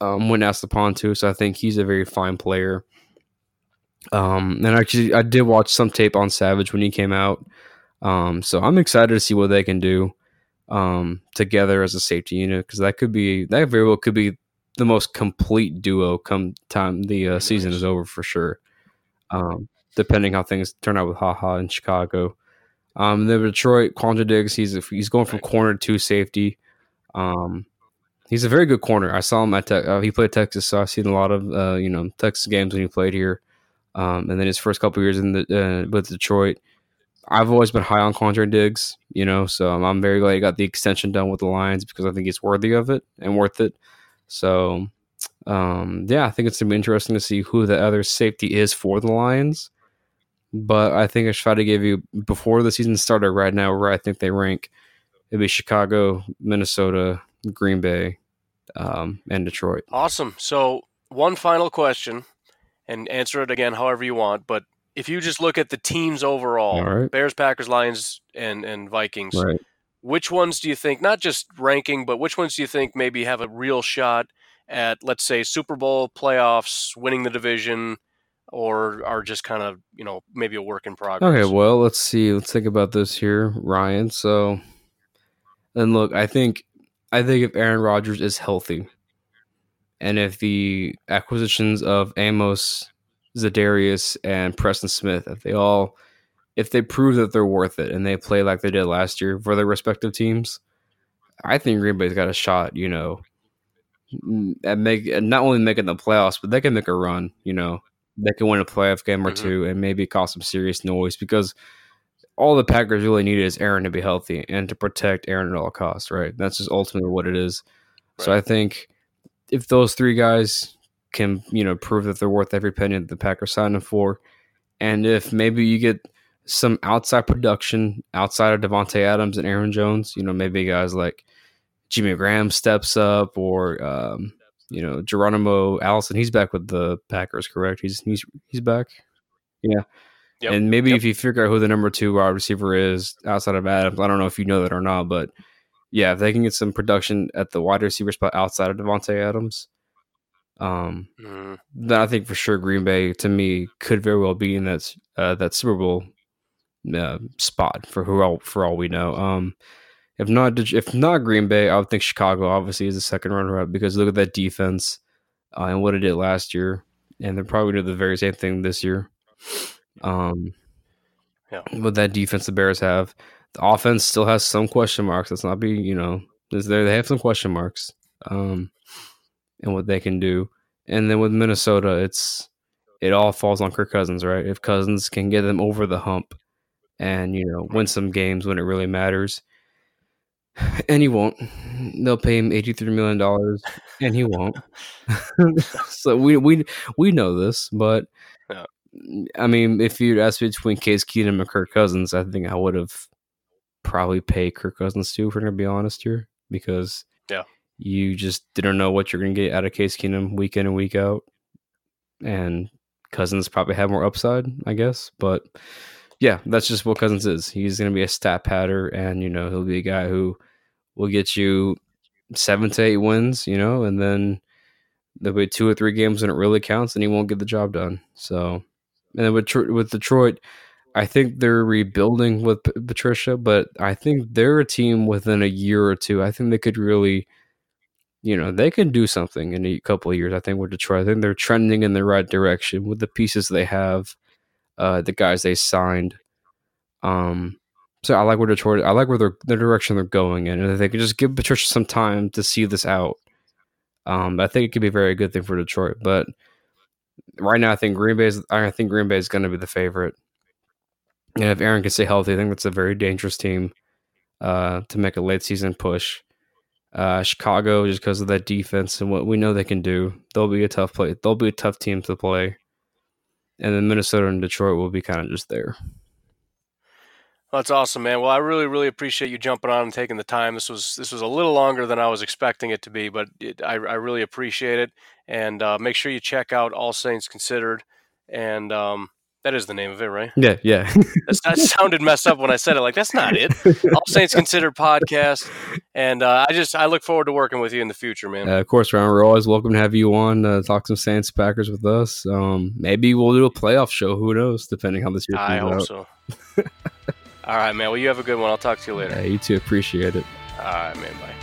Speaker 3: um, when asked upon to. So I think he's a very fine player. Um, and actually, I did watch some tape on Savage when he came out. Um, so I'm excited to see what they can do um, together as a safety unit because that could be that very well could be the most complete duo come time the uh, season is over for sure. Um, depending how things turn out with Ha Ha in Chicago. Um, the Detroit Quandre Diggs, he's he's going from corner to safety. Um, he's a very good corner. I saw him at te- uh, he played Texas, so I've seen a lot of uh, you know Texas games when he played here. Um, and then his first couple years in the uh, with Detroit, I've always been high on Quandre Diggs, you know, so I'm very glad he got the extension done with the Lions because I think he's worthy of it and worth it. So, um, yeah, I think it's gonna be interesting to see who the other safety is for the Lions. But I think I should try to give you before the season started right now where I think they rank. It'd be Chicago, Minnesota, Green Bay, um, and Detroit.
Speaker 1: Awesome. So one final question, and answer it again however you want. But if you just look at the teams overall, right. Bears, Packers, Lions, and and Vikings, right. which ones do you think? Not just ranking, but which ones do you think maybe have a real shot at, let's say, Super Bowl playoffs, winning the division? Or are just kind of you know maybe a work in progress.
Speaker 3: Okay, well let's see. Let's think about this here, Ryan. So, and look, I think I think if Aaron Rodgers is healthy, and if the acquisitions of Amos, Za'Darius, and Preston Smith, if they all, if they prove that they're worth it and they play like they did last year for their respective teams, I think Green Bay's got a shot. You know, at make not only making the playoffs, but they can make a run. You know, they can win a playoff game or mm-hmm. two and maybe cause some serious noise because all the Packers really need is Aaron to be healthy and to protect Aaron at all costs, right? That's just ultimately what it is. Right. So I think if those three guys can, you know, prove that they're worth every penny that the Packers signed them for, and if maybe you get some outside production outside of Davante Adams and Aaron Jones, you know, maybe guys like Jimmy Graham steps up or um, you know, Geronimo Allison, he's back with the Packers, correct? He's he's he's back. Yeah. Yep. And maybe yep. if you figure out who the number two wide receiver is outside of Adams, I don't know if you know that or not, but yeah, if they can get some production at the wide receiver spot outside of Davante Adams, um, mm. then I think for sure Green Bay to me could very well be in that uh, that Super Bowl uh, spot for who all, for all we know. Um, if not if not Green Bay, I would think Chicago obviously is the second runner up because look at that defense uh, and what it did last year, and they're probably going to do the very same thing this year. Um, yeah. With that defense the Bears have, the offense still has some question marks. Let's not be, you know, is there they have some question marks, um, and what they can do. And then with Minnesota, it's it all falls on Kirk Cousins, right? If Cousins can get them over the hump and you know win some games when it really matters, and he won't. They'll pay him eighty three million dollars, and he won't. so we we we know this, but yeah. I mean, if you'd asked me between Case Keenum and Kirk Cousins, I think I would have probably paid Kirk Cousins too. If we're gonna be honest here, because
Speaker 1: yeah,
Speaker 3: you just didn't know what you're gonna get out of Case Keenum week in and week out, and Cousins probably have more upside, I guess. But yeah, that's just what Cousins is. He's gonna be a stat patter, and you know he'll be a guy who will get you seven to eight wins, you know, and then there'll be two or three games when it really counts, and he won't get the job done. So, and then with with Detroit, I think they're rebuilding with P- Patricia, but I think they're a team within a year or two. I think they could really, you know, they can do something in a couple of years. I think with Detroit, I think they're trending in the right direction with the pieces they have, uh, the guys they signed. Um, so I like where Detroit, I like where they're the direction they're going in, and if they could just give Patricia some time to see this out, um, I think it could be a very good thing for Detroit. But right now, I think Green Bay is, I think Green Bay is going to be the favorite. And if Aaron can stay healthy, I think that's a very dangerous team uh, to make a late season push. Uh, Chicago, just because of that defense and what we know they can do, they'll be a tough play. They'll be a tough team to play. And then Minnesota and Detroit will be kind of just there.
Speaker 1: That's awesome, man. Well, I really, really appreciate you jumping on and taking the time. This was this was a little longer than I was expecting it to be, but it, I, I really appreciate it. And uh, make sure you check out All Saints Considered. And um, that is the name of it, right?
Speaker 3: Yeah, yeah.
Speaker 1: that sounded messed up when I said it. Like that's not it. All Saints Considered podcast, and uh, I just I look forward to working with you in the future, man.
Speaker 3: Uh, of course, Ryan. We're always welcome to have you on uh, talk some Saints Packers with us. Um, maybe we'll do a playoff show. Who knows? Depending on this year
Speaker 1: I hope
Speaker 3: out.
Speaker 1: so. All right, man. Well, you have a good one. I'll talk to you later.
Speaker 3: Yeah, you too. Appreciate it.
Speaker 1: All right, man. Bye.